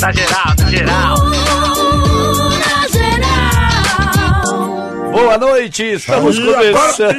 Na geral, na geral. Boa noite, estamos começando.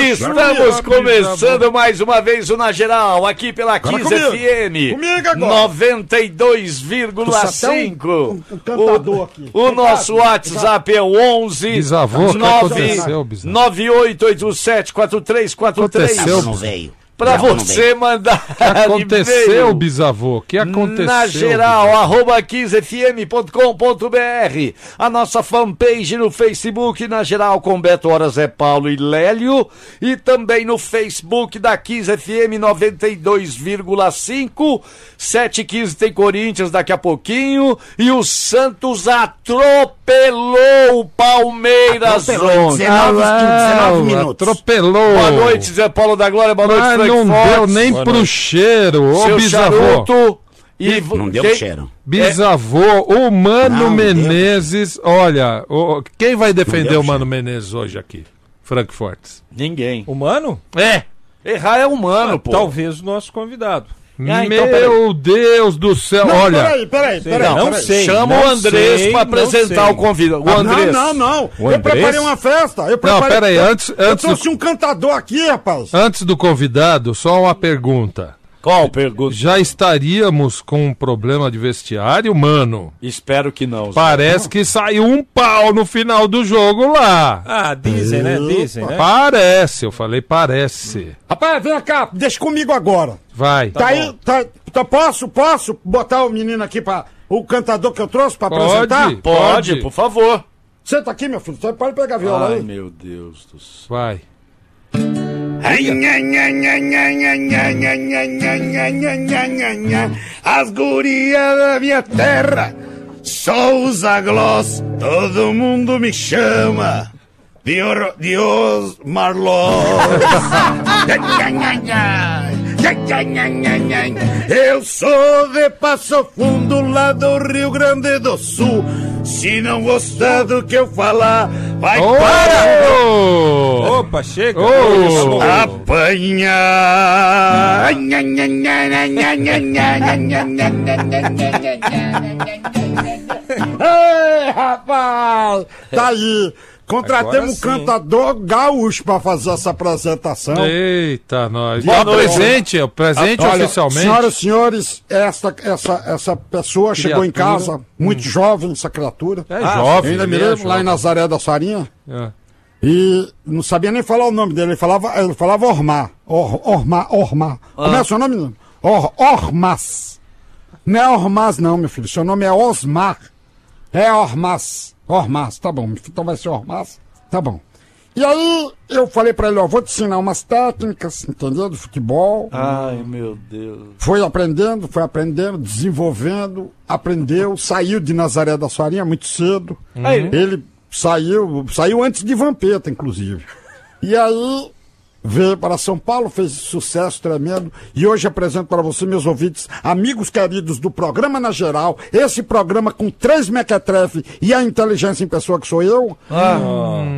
Isso, Estamos começando mais uma vez o Na Geral, aqui pela 15 comigo. FM Comigo agora. 92,5. Um cantador aqui. O, o nosso WhatsApp é o 11 Bisavô, o que aconteceu, bisavô? 9887 4343. Aconteceu, Não veio. Não você mandar. O que aconteceu, bisavô? O que aconteceu? Na geral, arroba 15fm.com.br. A nossa fanpage no Facebook, na geral, com Beto Horas é Paulo e Lélio. E também no Facebook da 15FM 92,5. 715 tem Corinthians daqui a pouquinho. E o Santos atropelou o Palmeiras Atropelou em ontem. 19, 19 minutos. Atropelou. Boa noite, Zé Paulo da Glória. Boa noite, Frank não Fox. deu nem pro cheiro. Ô, Seu bisavô. charuto. E Não deu quem- cheiro. Bisavô, o Mano Não, Menezes. Olha, o- quem vai defender deu o Mano Menezes hoje aqui? Frank Fortes. Ninguém. Humano? É. Errar é humano, pô. Talvez o nosso convidado. Ah, então, Meu Deus do céu, Não, olha. peraí, peraí, peraí. Não peraí. sei. Chama não o Andrés não apresentar sei. o convidado. O Ah, Andrés. Não, não, não. O Eu preparei uma festa. Eu Não, preparei... peraí, antes, Eu antes, trouxe do, um cantador aqui, rapaz. antes do convidado, só uma pergunta. Qual pergunta? Já estaríamos com um problema de vestiário, mano? Espero que não. Parece que saiu um pau no final do jogo lá. Ah, dizem, né? Dizem, né? Parece, eu falei parece. Rapaz, vem cá, deixa comigo agora. Vai. Tá, aí, tá, tá- posso, posso botar o menino aqui pra... O cantador que eu trouxe pra Pode. apresentar? Pode, Pode. por favor. Senta aqui, meu filho. Você pode pegar a viola Ai, aí. meu Deus do céu. Vai. As gurias da minha terra, Souza Gloss, todo mundo me chama. Dior, Dios Marlos. Eu sou de Passo Fundo, lá do Rio Grande do Sul. Se não gostar do que eu falar, vai para Ô! Opa, chega. Ô! apanhar. Ei, rapaz! Tá aí. Contratemos Agora um cantador gaúcho pra fazer essa apresentação. Eita, nós. Boa presente, é o presente Olha, oficialmente. Senhoras e senhores, essa, essa, essa pessoa chegou em Criatura. casa, muito jovem, essa criatura. É Eu jovem. ainda me é lembro, lá em. Nazaré da Sarinha. É. E não sabia nem falar o nome dele, ele falava, ele falava Ormar. Or, Ormar, Ormar. Como é o seu nome? Or, Ormas. Não é Ormas, não, meu filho. Seu nome é Osmar. É Ormas. Ormas, tá bom. Então vai ser Ormas. Tá bom. E aí eu falei pra ele, ó, vou te ensinar umas técnicas, entendeu? Do futebol. Ai, meu Deus. Foi aprendendo, foi aprendendo, desenvolvendo, aprendeu, saiu de Nazaré da Farinha muito cedo. Aí, Ele saiu, saiu antes de Vampeta, inclusive. E aí veio para São Paulo, fez sucesso tremendo. E hoje apresento para você, meus ouvintes, amigos queridos do programa na geral, esse programa com três mequetrefe e a inteligência em pessoa que sou eu.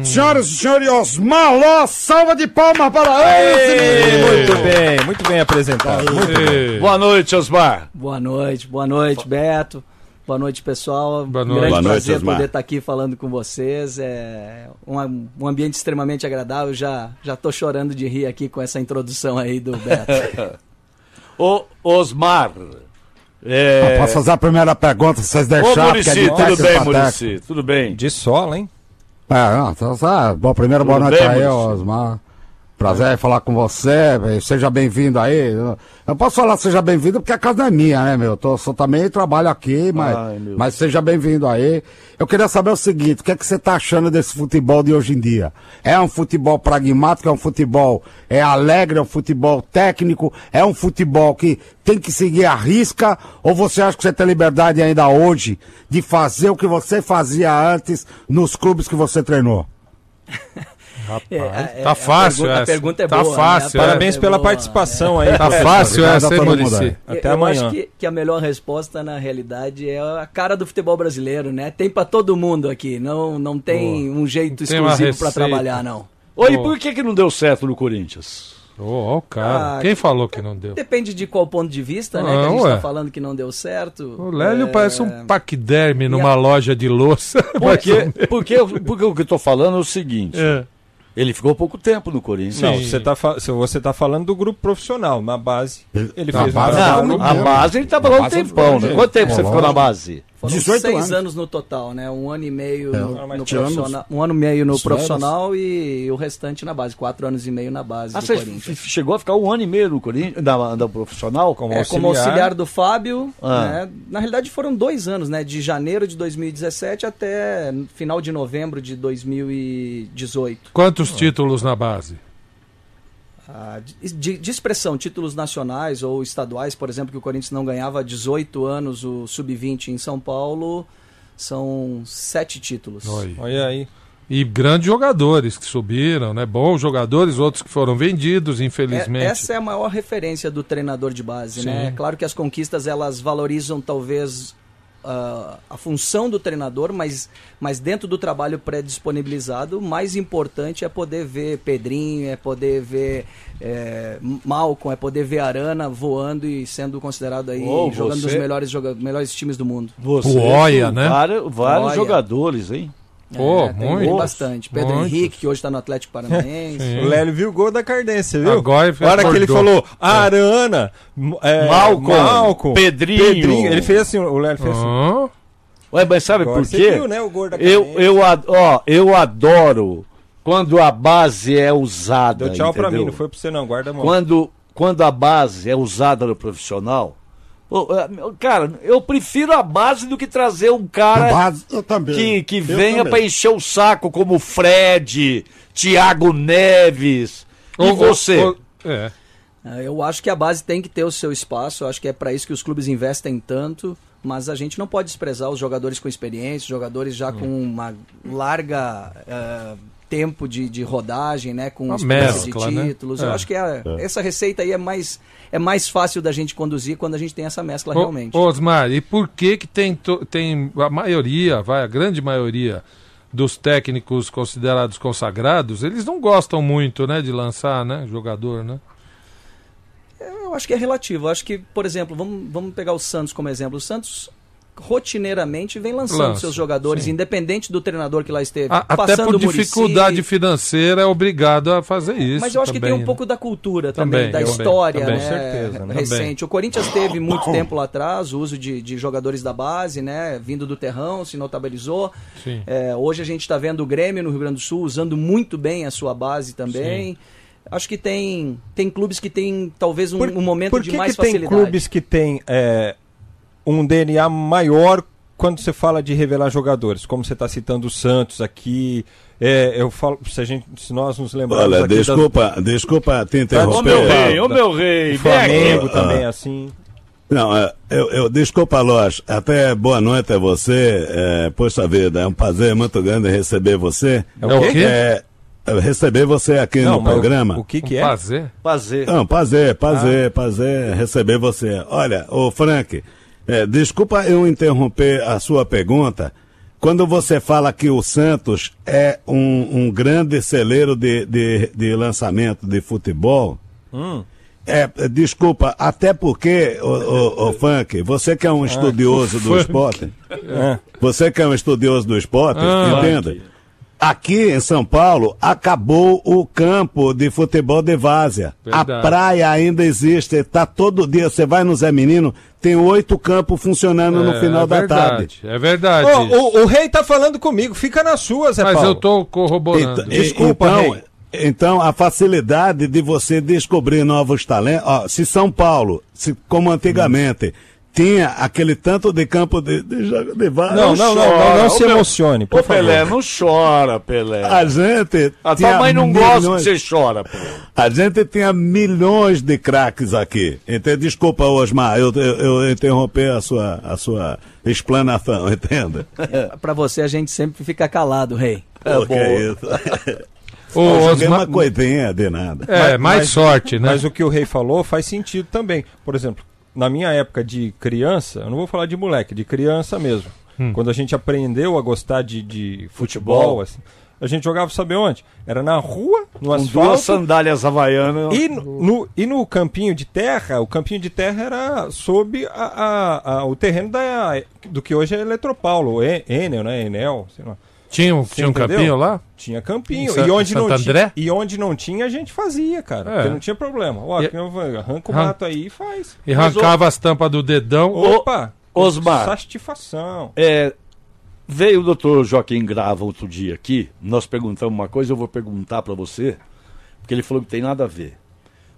Senhoras e senhores, Osmar Ló, salva de palmas para ele! Muito bem, muito bem apresentado. Muito bem. Boa noite, Osmar. Boa noite, boa noite, Beto. Boa noite, pessoal. Boa Um noite. grande Boa noite, prazer Osmar. poder estar aqui falando com vocês. É um, um ambiente extremamente agradável. Já já tô chorando de rir aqui com essa introdução aí do Beto. Ô, Osmar. É... Posso fazer a primeira pergunta, se vocês Ô, deixarem, porque é Murici, de tudo bem. Murici? Tudo bem? De sola, hein? É, não, tá, tá. Bom, primeiro, boa noite bem, aí? Osmar. Prazer falar com você, eh, seja bem-vindo aí. Eu não posso falar seja bem-vindo porque a casa é minha, né, meu? Eu tô, sou também trabalho aqui, mas, Ai, mas seja bem-vindo aí. Eu queria saber o seguinte, o que é que você tá achando desse futebol de hoje em dia? É um futebol pragmático, é um futebol é alegre, é um futebol técnico, é um futebol que tem que seguir a risca, ou você acha que você tem liberdade ainda hoje de fazer o que você fazia antes nos clubes que você treinou? É, é, tá a fácil pergunta- a essa. pergunta é Tá boa, fácil, né? A é. Parabéns é pela boa, participação aí. Tá fácil essa, a hein, Murici? aí. Eu- Até eu amanhã. acho que, que a melhor resposta, na realidade, é a cara do futebol brasileiro, né? Tem pra todo mundo aqui. Não, não tem um jeito Tem exclusivo pra receita. trabalhar, não. Oi, por que, que não deu certo no Corinthians? Ô, ó o cara. Ah, Quem falou que não deu? Depende de qual ponto de vista, né? que a gente ué. tá falando que não deu certo. O Lélio É, parece um paquiderme numa a- loja de louça. Porque, porque, porque o que eu tô falando é o seguinte: É. ele ficou pouco tempo no Corinthians. Não, você tá, fa- se você tá falando do grupo profissional. Na base, ele Na fez base, um não, a base ele tava Na lá um tempão, né? Quanto tempo gente. você ficou na base? Foram 18 seis anos. anos. no total, né? Um ano e meio no, Ah, no tivemos profissional. Um ano e meio no profissional e o restante na base. Quatro anos e meio na base Ah, do você chegou a ficar um ano e meio no Corinthians, na, na profissional? Como É, como auxiliar. auxiliar do Fábio, Ah. né? na realidade foram dois anos, né? De janeiro de 2017 até final de novembro de 2018. Quantos títulos na base? Ah, de, de- expressão, títulos nacionais ou estaduais, por exemplo, que o Corinthians não ganhava há 18 anos o Sub-20 em São Paulo, são sete títulos. Oi. Olha aí. E grandes jogadores que subiram, né? Bons jogadores, outros que foram vendidos, É, infelizmente. essa é a maior referência do treinador de base, Sim. né? Claro que as conquistas elas valorizam talvez ah, a função do treinador, mas, mas dentro do trabalho pré-disponibilizado, o mais importante é poder ver Pedrinho, é poder ver é, Malcom, é poder ver Arana voando e sendo considerado aí Oh, jogando você- nos melhores, joga melhores times do mundo. Você, O Oia, né? Vários, vários jogadores, hein? Pô, É, tem muito. bastante. Pedro Muitos. Henrique, que hoje está no Atlético Paranaense. O Lélio viu o gol da Cardência, viu? Agora A hora que ele falou Arana, M- é, Malcom, Malcom, Pedrinho. Ele fez assim, o Lélio fez assim. Ué, mas sabe Agora por você quê? viu, né, o gol da eu, Cardência. eu, ad- ó, eu adoro quando a base é usada. Deu tchau pra entendeu? mim, não foi pra você não, guarda a mão. Quando, quando a base é usada no profissional. É, Cara, eu prefiro a base do que trazer um cara base, que, que Eu venha pra encher o saco, como o Fred, Thiago Neves. E Ô, ô, você? ô, é. Ah, Eu acho que a base tem que ter o seu espaço, eu acho que é para isso que os clubes investem tanto, mas a gente não pode desprezar os jogadores com experiência, os jogadores já com uma larga eh, tempo de, de rodagem, né, com mescla, de né? títulos. É. Eu acho que é- essa receita aí é mais é mais fácil da gente conduzir quando a gente tem essa mescla realmente. Ô, Osmar, e por que que tem, to- tem a maioria, vai, a grande maioria dos técnicos considerados consagrados, eles não gostam muito, né, de lançar, né, jogador, né? Eu acho que é relativo. Eu acho que, por exemplo, vamos, vamos pegar o Santos como exemplo. O Santos rotineiramente vem lançando Lança, seus jogadores, independente do treinador que lá esteve. A- até passando por o Muricy, dificuldade financeira é obrigado a fazer isso. Mas eu acho que tem também, um né? pouco da cultura também, Também, da também, história também. né, Com certeza, né? recente. O Corinthians teve muito tempo lá atrás o uso de, de jogadores da base, né, vindo do terrão, se notabilizou. Sim. É, hoje a gente está vendo o Grêmio no Rio Grande do Sul usando muito bem a sua base também. Acho que tem, tem clubes que tem talvez um, Por- um momento Por de que, mais que tem facilidade. clubes que tem é, um DNA maior quando você fala de revelar jogadores? Como você está citando o Santos aqui. é, eu falo, se, a gente, se nós nos lembrarmos Olha, aqui das- desculpa, desculpa te Ô interromper. meu rei, ô meu rei, aqui. Flamengo Ah. também, assim. Não, é, eu, eu desculpa, Loz. Até boa noite a você. É, poxa vida, é um prazer muito grande receber você. É o quê? É, é, receber você aqui Não, no programa. O que, que Um é? prazer. Fazer. Não, prazer, prazer, prazer receber você. Olha, ô Frank, é, desculpa eu interromper a sua pergunta. Quando você fala que o Santos é um, um grande celeiro de, de, de lançamento de futebol, Hum. é, desculpa, até porque, ô, ô, ô, Funk, você que é um estudioso do Funk. esporte, É. você que é um estudioso do esporte, Ah. entenda. Aqui em São Paulo acabou o campo de futebol de várzea. A praia ainda existe, tá todo dia. Você vai no Zé Menino, tem oito campos funcionando no É, final é da verdade, tarde. É verdade. Ô, o, o rei tá falando comigo, fica na sua, Zé Mas Paulo. eu tô corroborando. Então, Desculpa, então, Rei. então, a facilidade de você descobrir novos talentos. Ó, se São Paulo, se, como antigamente, tinha aquele tanto de campo de, de, de várzea, Não, não, não, não, não se emocione, por Ô favor. Pelé, não chora, Pelé. A gente. A tua mãe não gosta que milhões- você chora, pô. A gente tinha milhões de craques aqui. Então, desculpa, Osmar, eu, eu, eu interrompi a sua, a sua explanação, entenda? Para você a gente sempre fica calado, rei. É Pô, bom. isso. Ô, Osmar- uma coisinha de nada. É, mais Mas- sorte, né? Mas o que o rei falou faz sentido também. Por exemplo, na minha época de criança, eu não vou falar de moleque, de criança mesmo. Hum. Quando a gente aprendeu a gostar de, de futebol, Futebol. assim, a gente jogava, sabe onde? Era na rua no Com asfalto. duas sandálias havaianas. E no, no- e no campinho de terra, o campinho de terra era sob a- a- a- o terreno da, do que hoje é Eletropaulo, Enel, né? Enel, sei lá. Tinha um, Você tinha um entendeu? campinho lá? Tinha campinho. Sa- e, onde não Santo André? e onde não tinha, a gente fazia, cara. É. Porque não tinha problema. Ó, E- arranca o Arran- mato aí e faz. E Mas, arrancava as tampas do dedão. Opa! Osmar. Satisfação. É, veio o doutor Joaquim Grava outro dia aqui, nós perguntamos uma coisa, eu vou perguntar pra você, porque ele falou que tem nada a ver.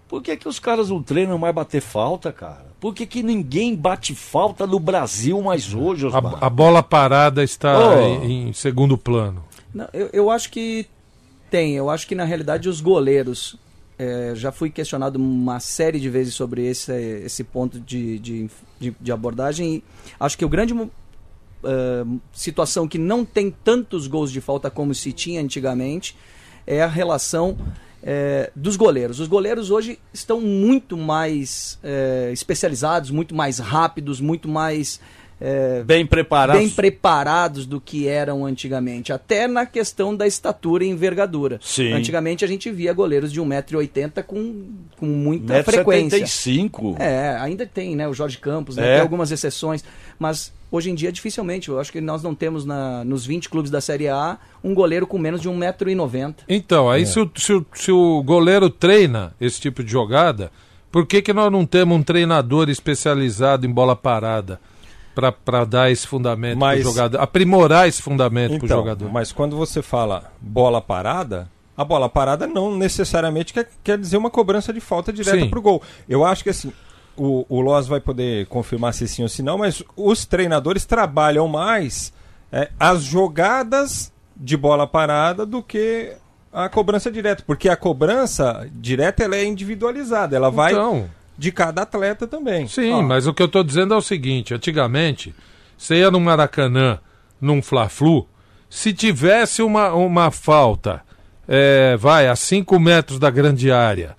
Por que, que os caras não treinam mais bater falta, cara? Por que, que ninguém bate falta no Brasil mais hoje, Osmar? A, a bola parada está Oh. em, em segundo plano. Não, eu, eu acho que tem. Eu acho que na realidade os goleiros. é, já fui questionado uma série de vezes sobre esse, esse ponto de, de, de, de abordagem. E acho que o grande eh, situação que não tem tantos gols de falta como se tinha antigamente é a relação eh, dos goleiros. Os goleiros hoje estão muito mais eh, especializados, muito mais rápidos, muito mais eh, Bem preparados. bem preparados do que eram antigamente, até na questão da estatura e envergadura. Sim. Antigamente a gente via goleiros de 1,80m com, com muita frequência. 75. É, ainda tem, né? O Jorge Campos, né, É. tem algumas exceções, mas hoje em dia dificilmente. Eu acho que nós não temos na, nos 20 clubes da Série A um goleiro com menos de 1,90m. Então, É. aí se, o, se, o, se o goleiro treina esse tipo de jogada, por que, que nós não temos um treinador especializado em bola parada para dar esse fundamento Mas- pro jogador, aprimorar esse fundamento Então, jogador? mas quando você fala bola parada, a bola parada não necessariamente quer, quer dizer uma cobrança de falta direta Sim. pro gol. Eu acho que assim, o, o Loz vai poder confirmar se sim ou se não, mas os treinadores trabalham mais é, as jogadas de bola parada do que a cobrança direta, porque a cobrança direta ela é individualizada, ela vai Então, de cada atleta também. sim, Ó, mas o que eu estou dizendo é o seguinte: antigamente, você ia no Maracanã, num Fla-Flu, se tivesse uma, uma falta, é, vai, a 5 metros da grande área.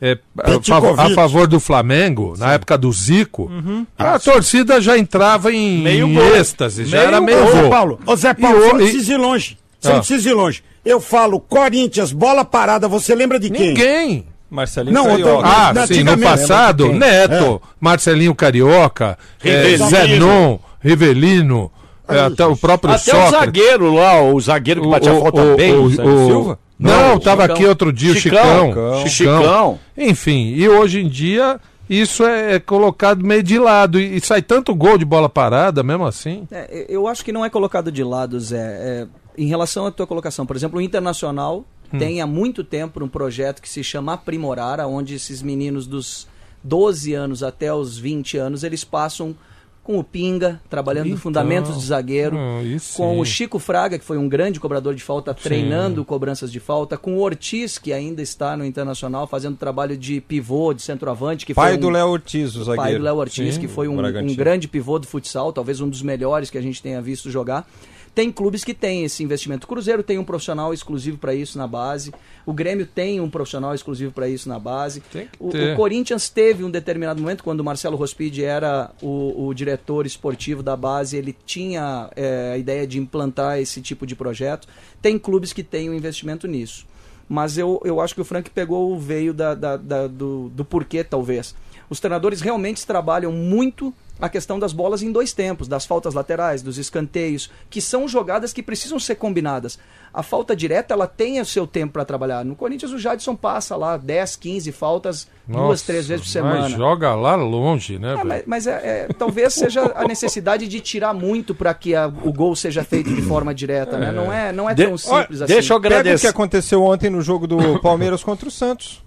é, a, a favor do Flamengo, na época do Zico, a torcida já entrava em, Meio em êxtase, já Meio era gol. meio gol. Paulo, ô Zé Paulo, E você não e- precisa ir longe. Você Ah. não precisa ir longe. Eu falo Corinthians, bola parada, você lembra de quem? Ninguém. Marcelinho Não, Carioca. Ah, Não, sim, no antigamente, passado? Neto, Marcelinho Carioca, é, Rivelino. Zenon, Rivelino, é, até o próprio Até o Sócrates. zagueiro lá, o zagueiro que batia falta bem. o- o- Silva? Não, Não, tava Chicão. aqui outro dia o Chicão. Chicão. Chicão. Enfim, e hoje em dia isso é, é colocado meio de lado. E, e sai tanto gol de bola parada, mesmo assim. É, eu acho que não é colocado de lado, Zé. É, em relação à tua colocação, por exemplo, o Internacional tem há muito tempo um projeto que se chama Aprimorar, onde esses meninos dos 12 anos até os 20 anos, eles passam com o Pinga, trabalhando Então, fundamentos de zagueiro, hum, aí com o Chico Fraga, que foi um grande cobrador de falta, treinando cobranças de falta, com o Ortiz, que ainda está no Internacional, fazendo trabalho de pivô, de centroavante, que Pai foi um- do Léo Ortiz, o zagueiro. pai do Léo Ortiz, Sim, que foi um, um grande pivô do futsal, talvez um dos melhores que a gente tenha visto jogar. Tem clubes que têm esse investimento. O Cruzeiro tem um profissional exclusivo para isso na base. O Grêmio tem um profissional exclusivo para isso na base. O, o Corinthians teve um determinado momento, quando o Marcelo Rospide era o, o diretor esportivo da base, ele tinha é, a ideia de implantar esse tipo de projeto. Tem clubes que têm um investimento nisso. Mas eu, eu acho que o Frank pegou o veio da, da- da- do, do porquê, talvez. Os treinadores realmente trabalham muito a questão das bolas em dois tempos, das faltas laterais, dos escanteios, que são jogadas que precisam ser combinadas. A falta direta, ela tem o seu tempo para trabalhar. No Corinthians, o Jadson passa lá 10, 15 faltas, duas, Nossa, três vezes por Mas semana. joga lá longe, né, É, mas mas é, é, talvez seja a necessidade de tirar muito para que a- o gol seja feito de forma direta, né? Não é, não é De- tão simples assim. Deixa eu Pega o que agradecer. aconteceu ontem no jogo do Palmeiras contra o Santos.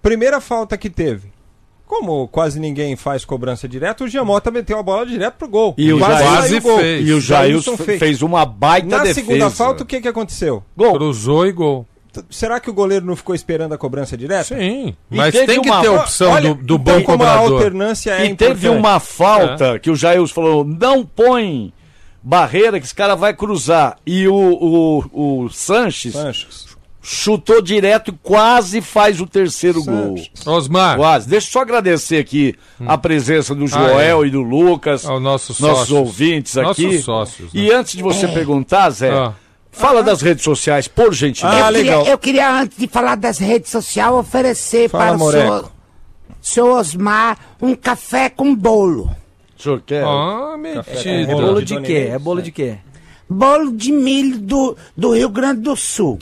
Primeira falta que teve. Como quase ninguém faz cobrança direta, o Giamota meteu a bola direto pro gol. E o quase Jair- saiu o gol. fez. E o Jailson fez. fez uma baita Na defesa. segunda falta, o que, que aconteceu? Gol. Cruzou e gol. Será que o goleiro não ficou esperando a cobrança direta? Sim, E mas teve tem que uma- ter a opção Olha, do, do então bom como a cobrador. alternância é e teve importante. uma falta que o Jailson falou: não põe barreira que esse cara vai cruzar. E o, o, o Sanches Sanches. Chutou direto e quase faz o terceiro gol. Osmar, Quase. Deixa eu só agradecer aqui a presença do Joel e do Lucas, ao nosso nossos sócios. ouvintes Nossos aqui. sócios, né? E antes de você perguntar, Zé, Ah. Fala das redes sociais, por gentileza. Ah, eu, legal. Queria, eu queria, antes de falar das redes sociais, oferecer Fala, para o Moreco. senhor, senhor Osmar um café com bolo. O senhor quer? Ah, É mentira. bolo de quê? É bolo de quê? Bolo de milho do, do Rio Grande do Sul.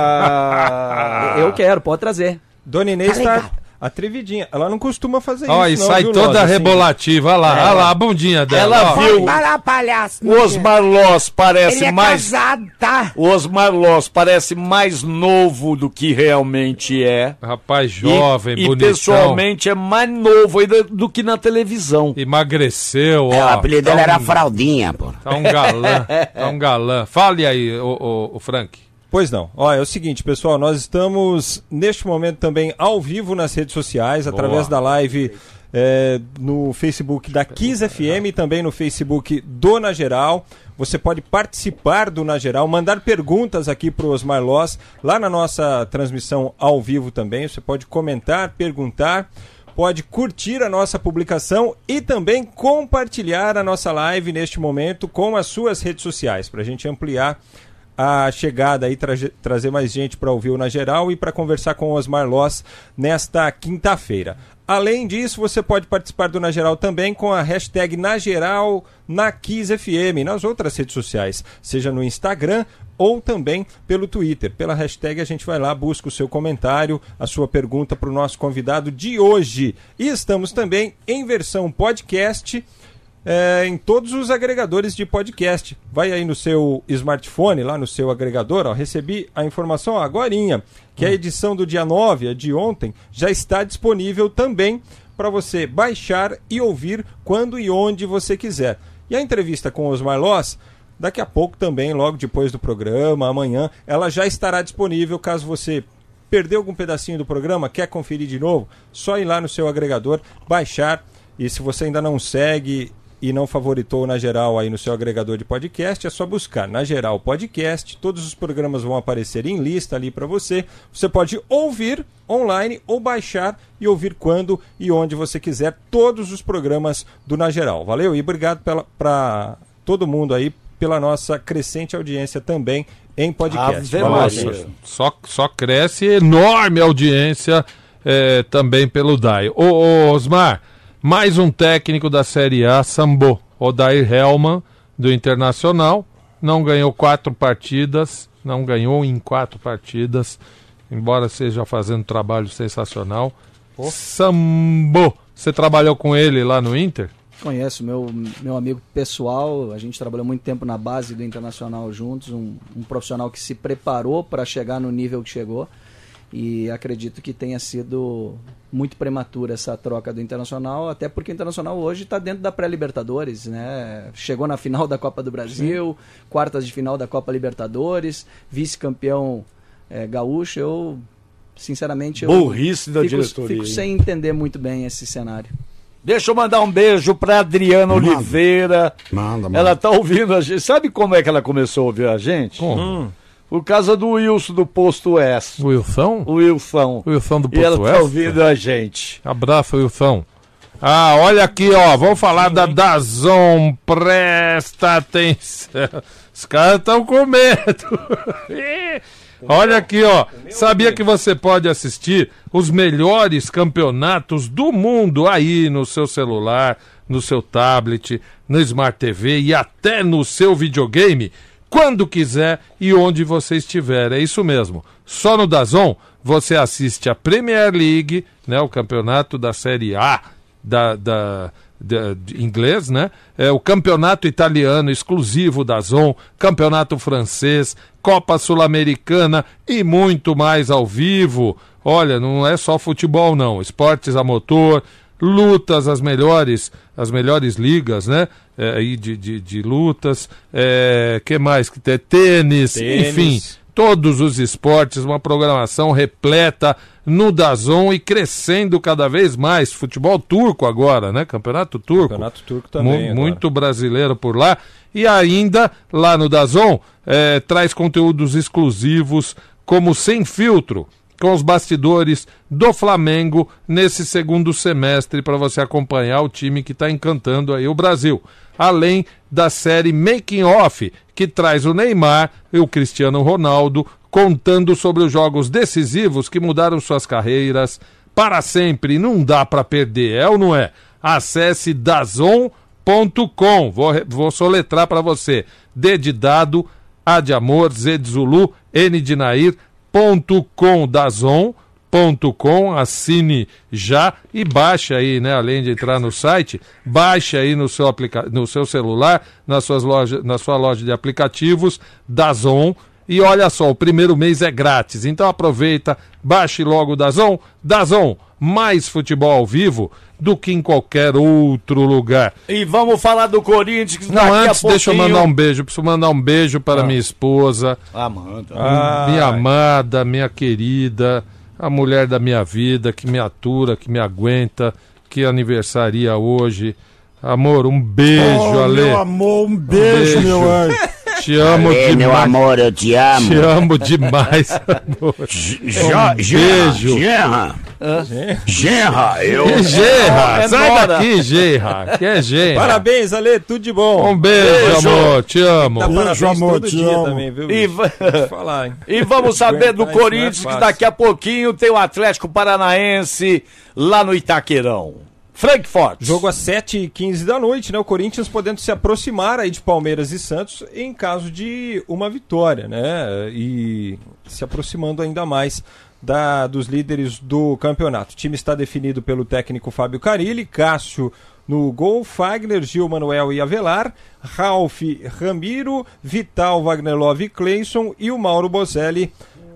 Ah, Eu quero, pode trazer. Dona Inês Tá tá. Atrevidinha. Ela não costuma fazer Ó, isso. e não, sai viu, toda Loz? Assim, rebolativa. Olha lá, olha lá a bundinha dela. Ela ó. viu- parar, palhaço. o Osmar Loss Ele parece é mais. casado, tá? O Osmar Loss parece mais novo do que realmente é. Rapaz jovem, e, e bonitão. pessoalmente é mais novo ainda do que na televisão. Emagreceu, É, ó. o apelido tá dele era um- Fraldinha, pô. Tá um galã, tá um galã. Fale aí, o, o, o Frank. Pois não. Ó, é o seguinte, pessoal, nós estamos neste momento também ao vivo nas redes sociais, através da live é, no Facebook da Kiss FM e também no Facebook do Na Geral. Você pode participar do Na Geral, mandar perguntas aqui para o Osmar Loss, lá na nossa transmissão ao vivo também. Você pode comentar, perguntar, pode curtir a nossa publicação e também compartilhar a nossa live neste momento com as suas redes sociais, para a gente ampliar a chegada e traje- trazer mais gente para ouvir o Na Geral e para conversar com o Osmar Loss nesta quinta-feira. Além disso, você pode participar do Na Geral também com a hashtag Na Geral na Kiss FM, nas outras redes sociais, seja no Instagram ou também pelo Twitter. Pela hashtag a gente vai lá, busca o seu comentário, a sua pergunta para o nosso convidado de hoje. E estamos também em versão podcast é, em todos os agregadores de podcast. Vai aí no seu smartphone, lá no seu agregador, ó, recebi a informação agorinha, que a edição do dia 9, a de ontem, já está disponível também para você baixar e ouvir quando e onde você quiser. E a entrevista com Osmar Loss, daqui a pouco também, logo depois do programa, amanhã, ela já estará disponível caso você perdeu algum pedacinho do programa, quer conferir de novo, só ir lá no seu agregador, baixar. E se você ainda não segue e não favoritou na geral aí no seu agregador de podcast, é só buscar na geral podcast. Todos os programas vão aparecer em lista ali para você. Você pode ouvir online ou baixar e ouvir quando e onde você quiser todos os programas do Na Geral. Valeu e obrigado para todo mundo aí pela nossa crescente audiência também em podcast. Só, só cresce enorme audiência é, também pelo DAI. Ô, ô, Osmar, mais um técnico da Série A, Sambo, Odair Hellman, do Internacional, não ganhou quatro partidas, não ganhou em quatro partidas, embora esteja fazendo um trabalho sensacional. Sambo, você trabalhou com ele lá no Inter? Conheço, meu, meu amigo pessoal, a gente trabalhou muito tempo na base do Internacional juntos, um, um profissional que se preparou para chegar no nível que chegou e acredito que tenha sido muito prematura essa troca do Internacional, até porque o Internacional hoje está dentro da pré-Libertadores, né? Chegou na final da Copa do Brasil, quartas de final da Copa Libertadores, vice-campeão eh, gaúcho, eu sinceramente eu Burrice da fico, diretoria, fico sem entender muito bem esse cenário. Deixa eu mandar um beijo pra Adriana Manda. Oliveira. Manda, manda. Ela tá ouvindo a gente. Sabe como é que ela começou a ouvir a gente? Como? Por causa do Wilson do Posto Oeste. Wilson? O Wilson. O Wilson do E ela Porto tá Oeste? ouvindo a gente. Abraço, Wilson. Ah, olha aqui, ó. Vamos falar da Dazon. Presta atenção. Os caras estão com medo. olha aqui, ó. Sabia que você pode assistir os melhores campeonatos do mundo aí no seu celular, no seu tablet, no Smart TV e até no seu videogame? Quando quiser e onde você estiver. É isso mesmo. Só no Dazon você assiste a Premier League, né, o campeonato da Série A da, da, da- inglês, né? É o campeonato italiano exclusivo da Zon, campeonato francês, Copa Sul-Americana e muito mais ao vivo. Olha, não é só futebol não, esportes a motor, lutas, as melhores, as melhores ligas, né? É, aí de, de, de lutas, é, que mais que tem? Tênis, Tênis. enfim, todos os esportes, uma programação repleta no Dazon e crescendo cada vez mais. Futebol turco agora, né? Campeonato turco. Campeonato turco também. muito brasileiro por lá. E ainda, lá no Dazon, eh, traz conteúdos exclusivos, como Sem Filtro, com os bastidores do Flamengo nesse segundo semestre para você acompanhar o time que está encantando aí o Brasil. Além da série Making Off, que traz o Neymar e o Cristiano Ronaldo contando sobre os jogos decisivos que mudaram suas carreiras para sempre. Não dá para perder, é ou não é? Acesse dazon.com. Vou, vou soletrar para você. D de dado, A de amor, Z de Zulu, N de Nair, ponto com, dazon.com, assine já e baixe aí, né? Além de entrar no site, baixe aí no seu, aplica no seu celular, nas suas lojas, na sua loja de aplicativos, Dazon. E olha só, o primeiro mês é grátis. Então aproveita, baixe logo o Dazon. Dazon, mais futebol ao vivo do que em qualquer outro lugar. E vamos falar do Corinthians. Não, antes deixa eu mandar um beijo. Preciso mandar um beijo para minha esposa, Ah, manda. minha amada, minha querida, a mulher da minha vida, que me atura, que me aguenta, que aniversaria hoje. Amor, um beijo, oh, Ale. meu amor, um beijo, Beijo. meu anjo. Te amo Ei, demais. meu amor, eu te amo. Te amo demais, amor. Um Gerra, beijo. Gerra. Gerra, eu... Que Gerra, É sai daqui, Gerra. Que é Gerra. Parabéns, Ale, tudo de bom. Um beijo, amor. Te amo. Dá Beijo, parabéns amor, todo te dia amo. também, viu? E, falar, hein? e vamos saber do é Corinthians, que fácil. daqui a pouquinho tem o Atlético Paranaense lá no Itaquerão. Frankfurt. Jogo às 7h15 da noite, né? O Corinthians podendo se aproximar aí de Palmeiras e Santos em caso de uma vitória, né? E se aproximando ainda mais da, dos líderes do campeonato. O time está definido pelo técnico Fábio Carilli, Cássio no gol, Fagner, Gil Manuel e Avelar, Ralf Ramiro, Vital, Wagner Love e Cleison e o Mauro Bozelli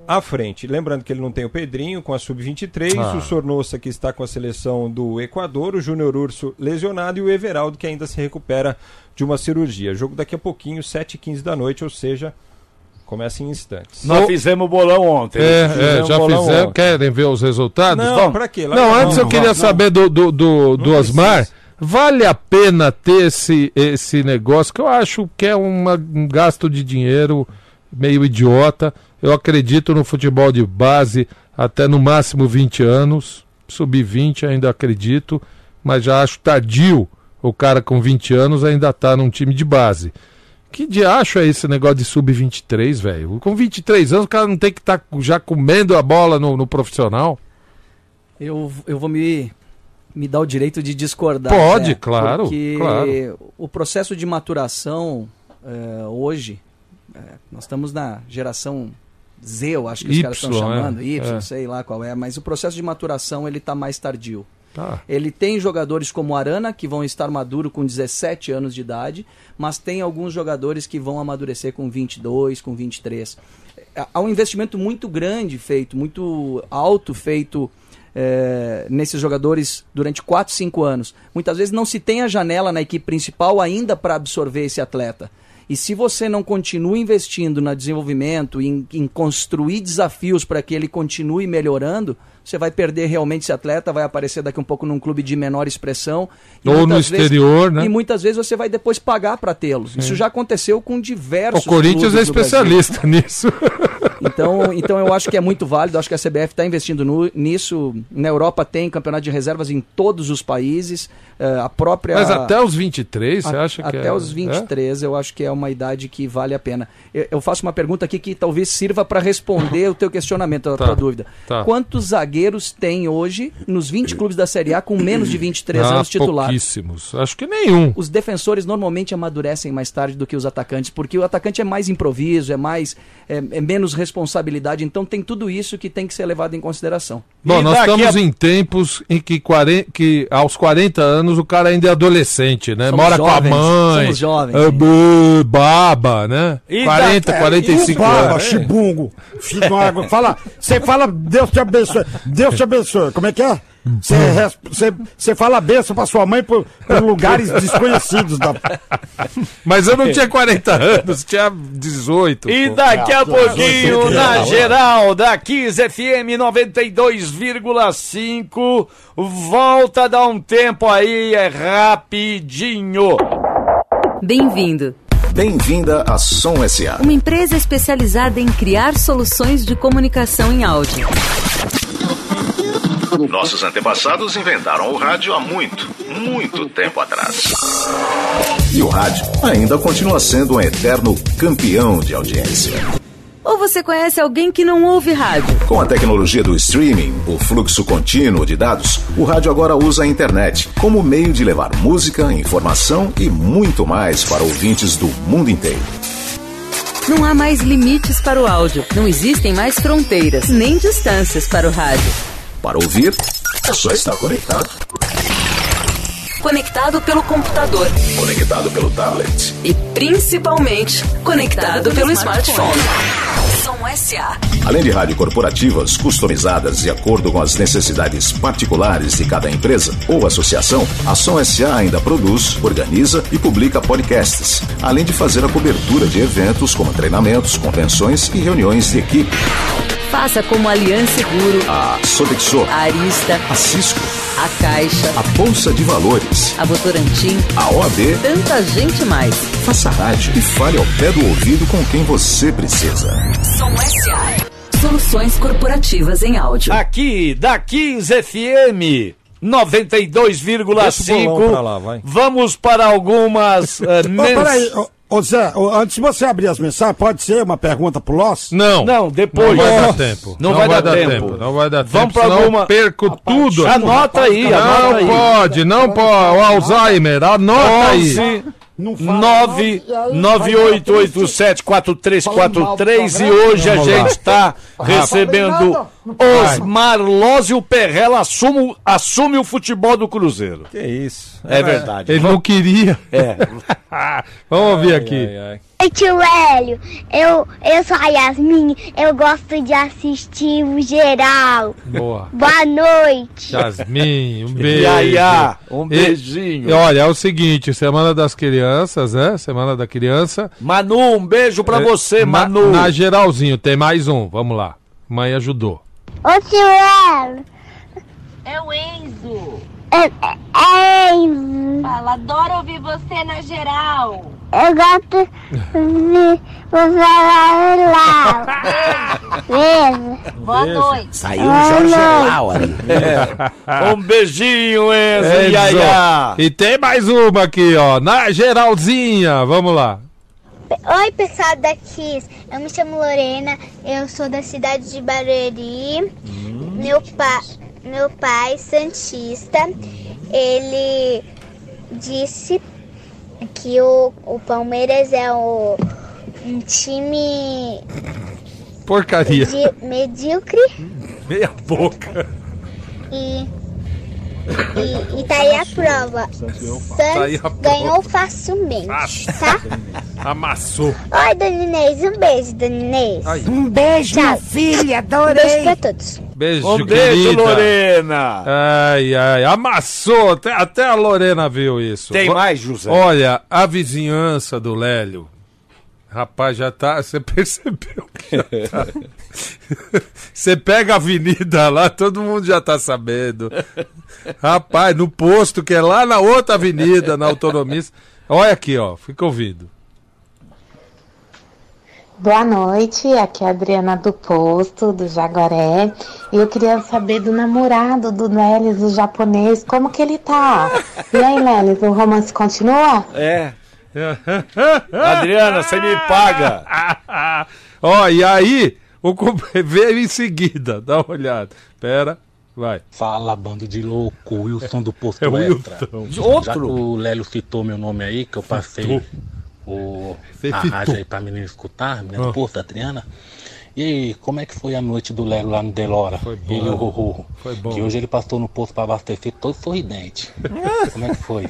à frente. Lembrando que ele não tem o Pedrinho com a Sub-23, Ah. o Sornosa que está com a seleção do Equador, o Júnior Urso lesionado e o Everaldo que ainda se recupera de uma cirurgia. Jogo daqui a pouquinho, 7h15 da noite, ou seja, começa em instantes. Nós fizemos o bolão ontem. É, é, Fizemos já bolão fizeram. ontem. Querem ver os resultados? Não, vamos. pra quê? Lá Não, não, antes eu queria não. saber do, do, do, do Osmar. precisa. Vale a pena ter esse, esse negócio que eu acho que é uma- um gasto de dinheiro meio idiota. Eu acredito no futebol de base até no máximo 20 anos. Sub-20 ainda acredito, mas já acho tardio o cara com 20 anos ainda tá num time de base. Que diacho é esse negócio de sub-23, velho? Com 23 anos o cara não tem que estar já comendo a bola no, no profissional? Eu, eu vou me, me dar o direito de discordar. Pode, né? claro, Porque claro. o processo de maturação eh, hoje, eh, nós estamos na geração Z, eu acho que os Y, caras estão chamando, é, Y, é. sei lá qual é, mas o processo de maturação ele está mais tardio. Tá. Ele tem jogadores como Arana, que vão estar maduro com 17 anos de idade, mas tem alguns jogadores que vão amadurecer com 22, com 23. É, Há um investimento muito grande feito, muito alto feito é, nesses jogadores durante 4, 5 anos. Muitas vezes não se tem a janela na equipe principal ainda para absorver esse atleta. E se você não continua investindo no desenvolvimento, em, em construir desafios para que ele continue melhorando, você vai perder realmente esse atleta, vai aparecer daqui um pouco num clube de menor expressão. Ou no muitas vezes- exterior, né? E muitas vezes você vai depois pagar para tê-los. Isso já aconteceu com diversos O Corinthians é especialista nisso. Então, então eu acho que é muito válido, acho que a CBF está investindo no- nisso. Na Europa tem campeonato de reservas em todos os países. eh, a própria. Mas até os 23, você a- acha que até é? os 23, eu acho que é uma idade que vale a pena. Eu, eu faço uma pergunta aqui que talvez sirva para responder o teu questionamento, a Tá, tua dúvida. tá. Quantos zagueiros tem hoje nos 20 clubes da Série A com menos de 23 Ah, anos titular? pouquíssimos. Acho que nenhum. Os defensores normalmente amadurecem mais tarde do que os atacantes, porque o atacante é mais improviso, é mais é, é menos responsabilidade, então tem tudo isso que tem que ser levado em consideração. Bom, E nós estamos a- em tempos em que, 40, que aos 40 anos o cara ainda é adolescente, né? Somos Mora jovens, com a mãe. somos jovens, é, baba, né? E 40, da- 45 Baba, anos. chibungo. Fala, você fala, Deus te abençoe. Deus te abençoe. Como é que é? Você você fala benção pra sua mãe por, por lugares desconhecidos. Da... Mas eu não tinha 40 anos, tinha 18. E pô. daqui a pouquinho, na geral da Kiss FM 92,5, volta a dar um tempo aí, é rapidinho. Bem-vindo. Bem-vinda à Som SA. Uma empresa especializada em criar soluções de comunicação em áudio. Nossos antepassados inventaram o rádio há muito, muito tempo atrás. E o rádio ainda continua sendo um eterno campeão de audiência. Ou você conhece alguém que não ouve rádio? Com a tecnologia do streaming, o fluxo contínuo de dados, o rádio agora usa a internet como meio de levar música, informação e muito mais para ouvintes do mundo inteiro. Não há mais limites para o áudio. Não existem mais fronteiras, nem distâncias para o rádio. Para ouvir, é só estar conectado. Conectado pelo computador. Conectado pelo tablet. E principalmente conectado pelo smartphone. Som SA. Além de rádio corporativas customizadas de acordo com as necessidades particulares de cada empresa ou associação, a Som SA ainda produz, organiza e publica podcasts, além de fazer a cobertura de eventos como treinamentos, convenções e reuniões de equipe. Faça como a Aliança Seguro, A Sodexo, a Arista, a Cisco, a Caixa, a Bolsa de Valores, a Votorantim, a OAB. tanta gente mais. Faça rádio e fale ao pé do ouvido com quem você precisa. Som SA. Soluções corporativas em áudio. Aqui, da 15 FM. Deixa o bolão pra lá, 92,5. vai. Vamos para algumas uh, Ô, peraí, ô, Zé, antes de você abrir as mensagens, pode ser uma pergunta pro Loss? Não. Não, depois. Não vai dar tempo. Não vai dar tempo. Não vai dar Vamos tempo. pra senão alguma- eu perco tudo. Anota aí, anota Não aí. pode, não pode. O Alzheimer, anota aí. 11 Não fala 9 98874343 e hoje a Vamos gente está recebendo Osmar Lózio Perrella assume, assume o futebol do Cruzeiro. Que isso. É verdade. Ele não queria. É. Vamos ouvir aqui. Ai, ai. Oi, tio Hélio. Eu, eu sou a Yasmin. Eu gosto de assistir o geral. Boa. Boa noite. Yasmin, um beijo. Yaya, um beijinho. E olha, é o seguinte, Semana das Crianças, né? Semana da Criança. Manu, um beijo pra É, você, na, Manu. Na geralzinho, tem mais um. Vamos lá. Mãe ajudou. Ô, tio Hélio. É o Enzo. É, é, é Enzo. Fala, adoro ouvir você na geral. Eu gosto de você lá. Beijo. Boa noite. Saiu o Jorge Lau ali. Um beijinho, Enzo, Enzo. e Yaya. E tem mais uma aqui, ó. Na geralzinha. Vamos lá. Oi, pessoal da Kiss. Eu me chamo Lorena, eu sou da cidade de Barueri. Meu, pa meu pai, Santista, ele disse que o, o Palmeiras é o, um time Porcaria. de, medíocre Meia boca. e, e, e tá aí a prova. Tá aí a Santos prova. ganhou facilmente, tá? Amassou. Oi, Dona Inês, um beijo, Dona Inês. Um beijo, minha filha, Um beijo adorei. pra todos. Beijo, Um beijo, querida. Lorena. Ai, ai, amassou. Até, até a Lorena viu isso. Tem mais, José? Olha, a vizinhança do Lélio. Rapaz, já tá. Você percebeu que já tá. Você pega a avenida lá, todo mundo já tá sabendo. Rapaz, no posto que é lá na outra avenida, na autonomista. Olha aqui, ó, fica ouvindo. Boa noite, aqui é a Adriana do Posto, do Jaguaré. E eu queria saber do namorado do Lelis, o japonês, como que ele tá? E aí, Lelis, o romance continua? É. Adriana, você me paga. Ó, e aí, o veio em seguida, dá uma olhada. Pera, vai. Fala, bando de louco, Wilson do Posto É o Extra. Wilson. Outro? Já que o Lélio citou meu nome aí, que eu passei o, Você rádio aí pra menina escutar, menina Ah. do Posto, a Adriana. E aí, como é que foi a noite do Lélio lá no Delora? Foi bom. Ele e o Rorro. Foi bom. Que hoje ele passou no posto pra abastecer todo sorridente. como é que foi?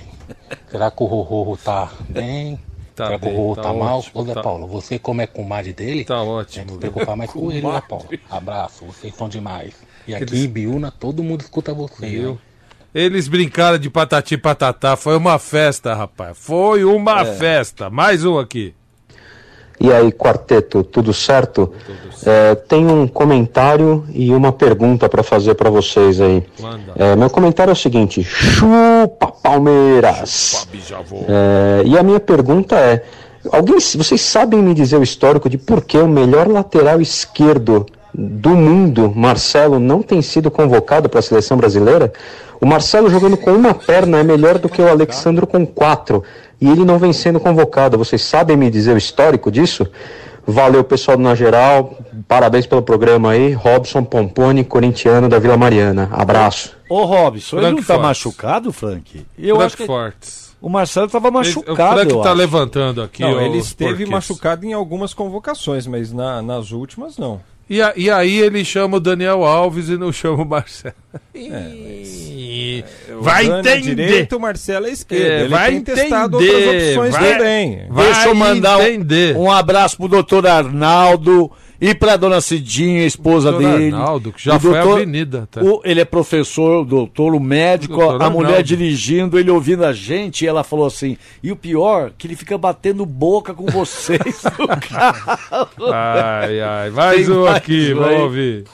Será que o Rorro tá bem? Tá Será que bem, o Rorro tá tá, mal? ótimo, Ô Zé tá. Paulo, você como é comadre dele, Tá tem ótimo. que se preocupar mais com ele, Zé Paulo. Abraço, vocês são demais. E aqui Eles- em Biúna, todo mundo escuta você. Viu? Eles brincaram de patati patatá, foi uma festa, rapaz. Foi uma É. festa. Mais um aqui. E aí, quarteto, tudo certo? É, tenho um comentário e uma pergunta para fazer para vocês aí. É, meu comentário é o seguinte: chupa Palmeiras! É, e a minha pergunta é: alguém, vocês sabem me dizer o histórico de por que o melhor lateral esquerdo do mundo, Marcelo, não tem sido convocado para a seleção brasileira? O Marcelo jogando com uma perna é melhor do que o Alexandro com quatro. E ele não vem sendo convocado. Vocês sabem me dizer o histórico disso? Valeu, pessoal do Na Geral. Parabéns pelo programa aí. Robson Pomponi, corintiano da Vila Mariana. Abraço. Ô, Robson, ele não tá Frankfurt. machucado, Frank? Eu acho que Frankfurt. o Marcelo tava O machucado, Frank eu tá acho. levantando aqui. Não, ele esteve porquês. machucado em algumas convocações, mas na- nas últimas não. E, a- e aí ele chama o Daniel Alves e não chama o Marcelo. Ih, vai O Dani é entender. direito, o Marcelo é esquerda. É, Ele vai tem testado entender, outras opções vai- também. vai Deixa eu mandar entender. um, um abraço pro doutor Arnaldo e pra dona Cidinha, esposa Doutor dele. Arnaldo, que já foi doutor- avenida, tá? o- ele é professor, o doutor, o médico, Doutor a mulher Arnaldo. dirigindo, ele ouvindo a gente, e ela falou assim: e o pior, que ele fica batendo boca com vocês no carro. Ai, ai. Mais Tem um mais aqui, um vamos ouvir.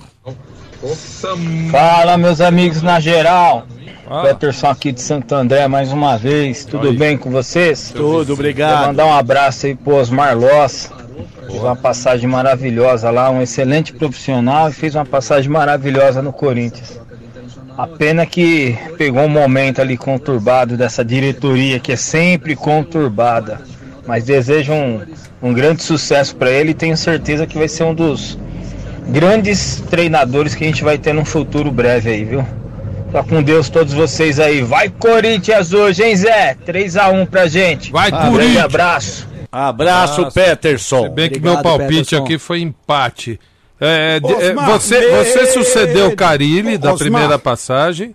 Fala, meus amigos na geral. Ah. Peterson aqui de Santo André mais uma vez. Tudo Aí. bem com vocês? Tudo, obrigado. Quero mandar um abraço aí pro Osmar Loss. Teve uma passagem maravilhosa lá, um excelente profissional e fez uma passagem maravilhosa no Corinthians. A pena que pegou um momento ali conturbado dessa diretoria que é sempre conturbada. Mas desejo um, um grande sucesso para ele e tenho certeza que vai ser um dos grandes treinadores que a gente vai ter num futuro breve aí, viu? Tá com Deus todos vocês aí. Vai Corinthians hoje, hein, Zé? 3x1 pra gente. Vai, um grande Corinthians! Abraço. Abraço. Peterson. Se bem que Obrigado, meu palpite Peterson. aqui foi empate. É, de- é, Osmar, você, me- você sucedeu o Carilli da Osmar. primeira passagem.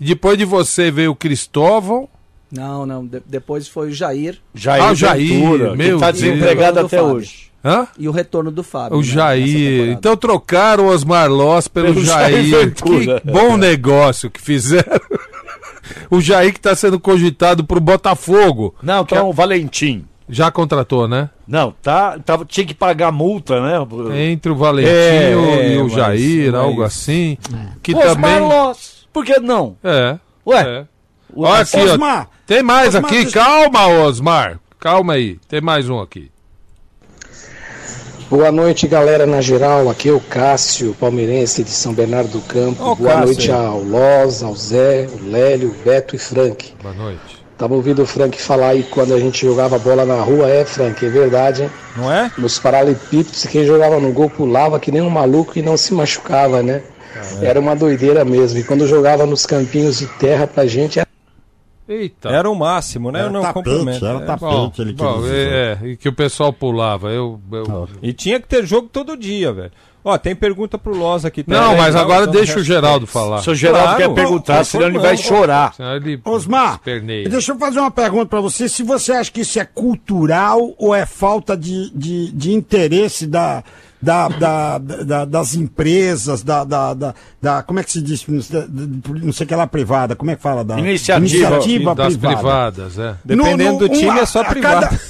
E depois de você veio o Cristóvão. Não, não. de- depois foi o Jair Jair, Ah, o Jair, Ventura, meu que tá desempregado Do até Fábio. hoje. Hã? e o retorno do Fábio. O né, Jair. Então trocaram o Osmar Loss pelo, Pelo Jair. Jair. Que bom negócio que fizeram. o Jair que está sendo cogitado pro Botafogo. Não, então o Valentim. Já contratou, né? Não, tá, tava, tinha que pagar multa, né? Entre o Valentim É, e o mas- Jair, mas- algo assim. Que Osmar também. Loss. Por que não? É. Ué, é. Olha aqui, ó. Osmar, Tem mais Osmar, aqui. deixa- Calma, Osmar. Calma aí. Tem mais um aqui. Boa noite, galera, na geral. Aqui é o Cássio, palmeirense de São Bernardo do Campo. Ô, Boa Cássio. noite ao Loz, ao Zé, o Lélio, o Beto e Frank. Boa noite. Tava ouvindo o Frank falar aí quando a gente jogava bola na rua. É, Frank, é verdade, hein? Não é? Nos paralelepípedos, quem jogava no gol pulava que nem um maluco e não se machucava, né? Era uma doideira mesmo. E quando jogava nos campinhos de terra pra gente, Eita. Era o máximo, né? Era Eu não tapete, complemento. era É. tapete. Ele bom, quis dizer. é, é, e que o pessoal pulava. Eu, eu- E tinha que ter jogo todo dia, velho. Ó, tem pergunta pro Loz aqui. tá Não, mas legal, agora deixa o. Geraldo falar. Se o Geraldo Claro. quer perguntar, senão ele vai chorar. Ele Osmar, esperneia. deixa eu fazer uma pergunta pra você. Se você acha que isso é cultural ou é falta de, de, de interesse da, da, da, da- das empresas, da, da, da, da- Como é que se diz? Não sei o que lá, privada. Como é que fala? Da, Iniciativa. iniciativa das privada. privadas, é. Dependendo No- no- do time, uma- é só a privado. Cada,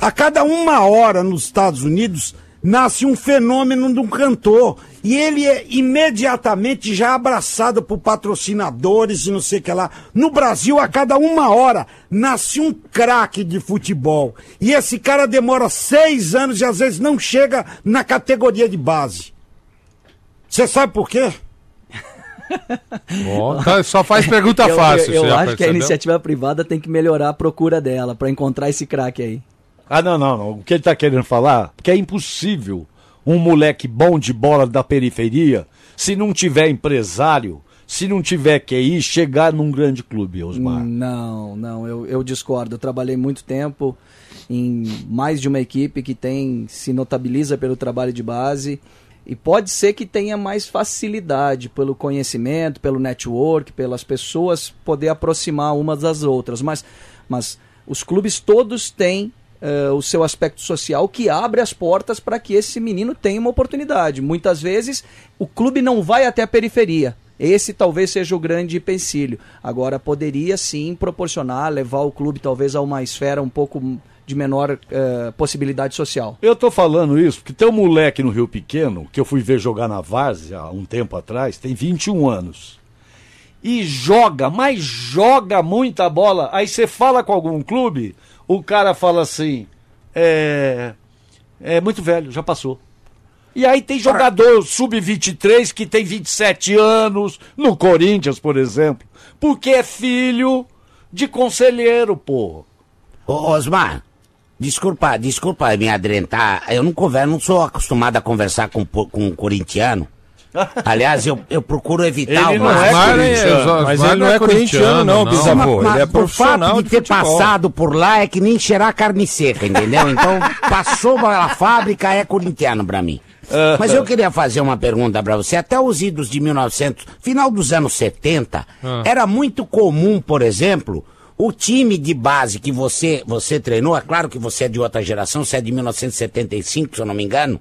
a cada uma hora nos Estados Unidos nasce um fenômeno de um cantor. E ele é imediatamente já abraçado por patrocinadores e não sei o que lá. No Brasil, a cada uma hora, nasce um craque de futebol. E esse cara demora seis anos e às vezes não chega na categoria de base. Você sabe por quê? Bom, tá, só faz pergunta eu, fácil. Eu, eu já acho que a percebeu? iniciativa privada tem que melhorar a procura dela pra encontrar esse craque aí. Ah, não, não, não. O que ele tá querendo falar? Porque é impossível um moleque bom de bola da periferia, se não tiver empresário, se não tiver QI, chegar num grande clube, Osmar. Não, não, eu, eu discordo. Eu trabalhei muito tempo em mais de uma equipe que tem se notabiliza pelo trabalho de base e pode ser que tenha mais facilidade pelo conhecimento, pelo network, pelas pessoas poder aproximar umas das outras. Mas, mas os clubes todos têm eh, o seu aspecto social que abre as portas para que esse menino tenha uma oportunidade. Muitas vezes o clube não vai até a periferia. Esse talvez seja o grande empecilho. Agora, poderia sim proporcionar, levar o clube talvez a uma esfera um pouco de menor eh, possibilidade social. Eu tô falando isso porque tem um moleque no Rio Pequeno, que eu fui ver jogar na Várzea há um tempo atrás, tem 21 anos. E joga, mas joga muita bola. Aí você fala com algum clube, o cara fala assim: é. É muito velho, já passou. E aí tem jogador sub-23 que tem 27 anos, no Corinthians, por exemplo, porque é filho de conselheiro, pô. Ô, Osmar, desculpa, desculpa me adrentar. Eu não converso, não sou acostumado a conversar com, com um corintiano. Aliás, eu, eu procuro evitar Ele o não é corintiano. Mas ele não é corintiano, não, bisavô. Mas Ele é por profissional fato de de ter futebol. passado por lá é que nem cheirar carne seca, entendeu? Então, passou pela fábrica, é corintiano pra mim. Mas eu queria fazer uma pergunta pra você. Até os idos de 1900, final dos anos 70, Ah. era muito comum, por exemplo, o time de base que você, você treinou, é claro que você é de outra geração, você é de 1975, se eu não me engano.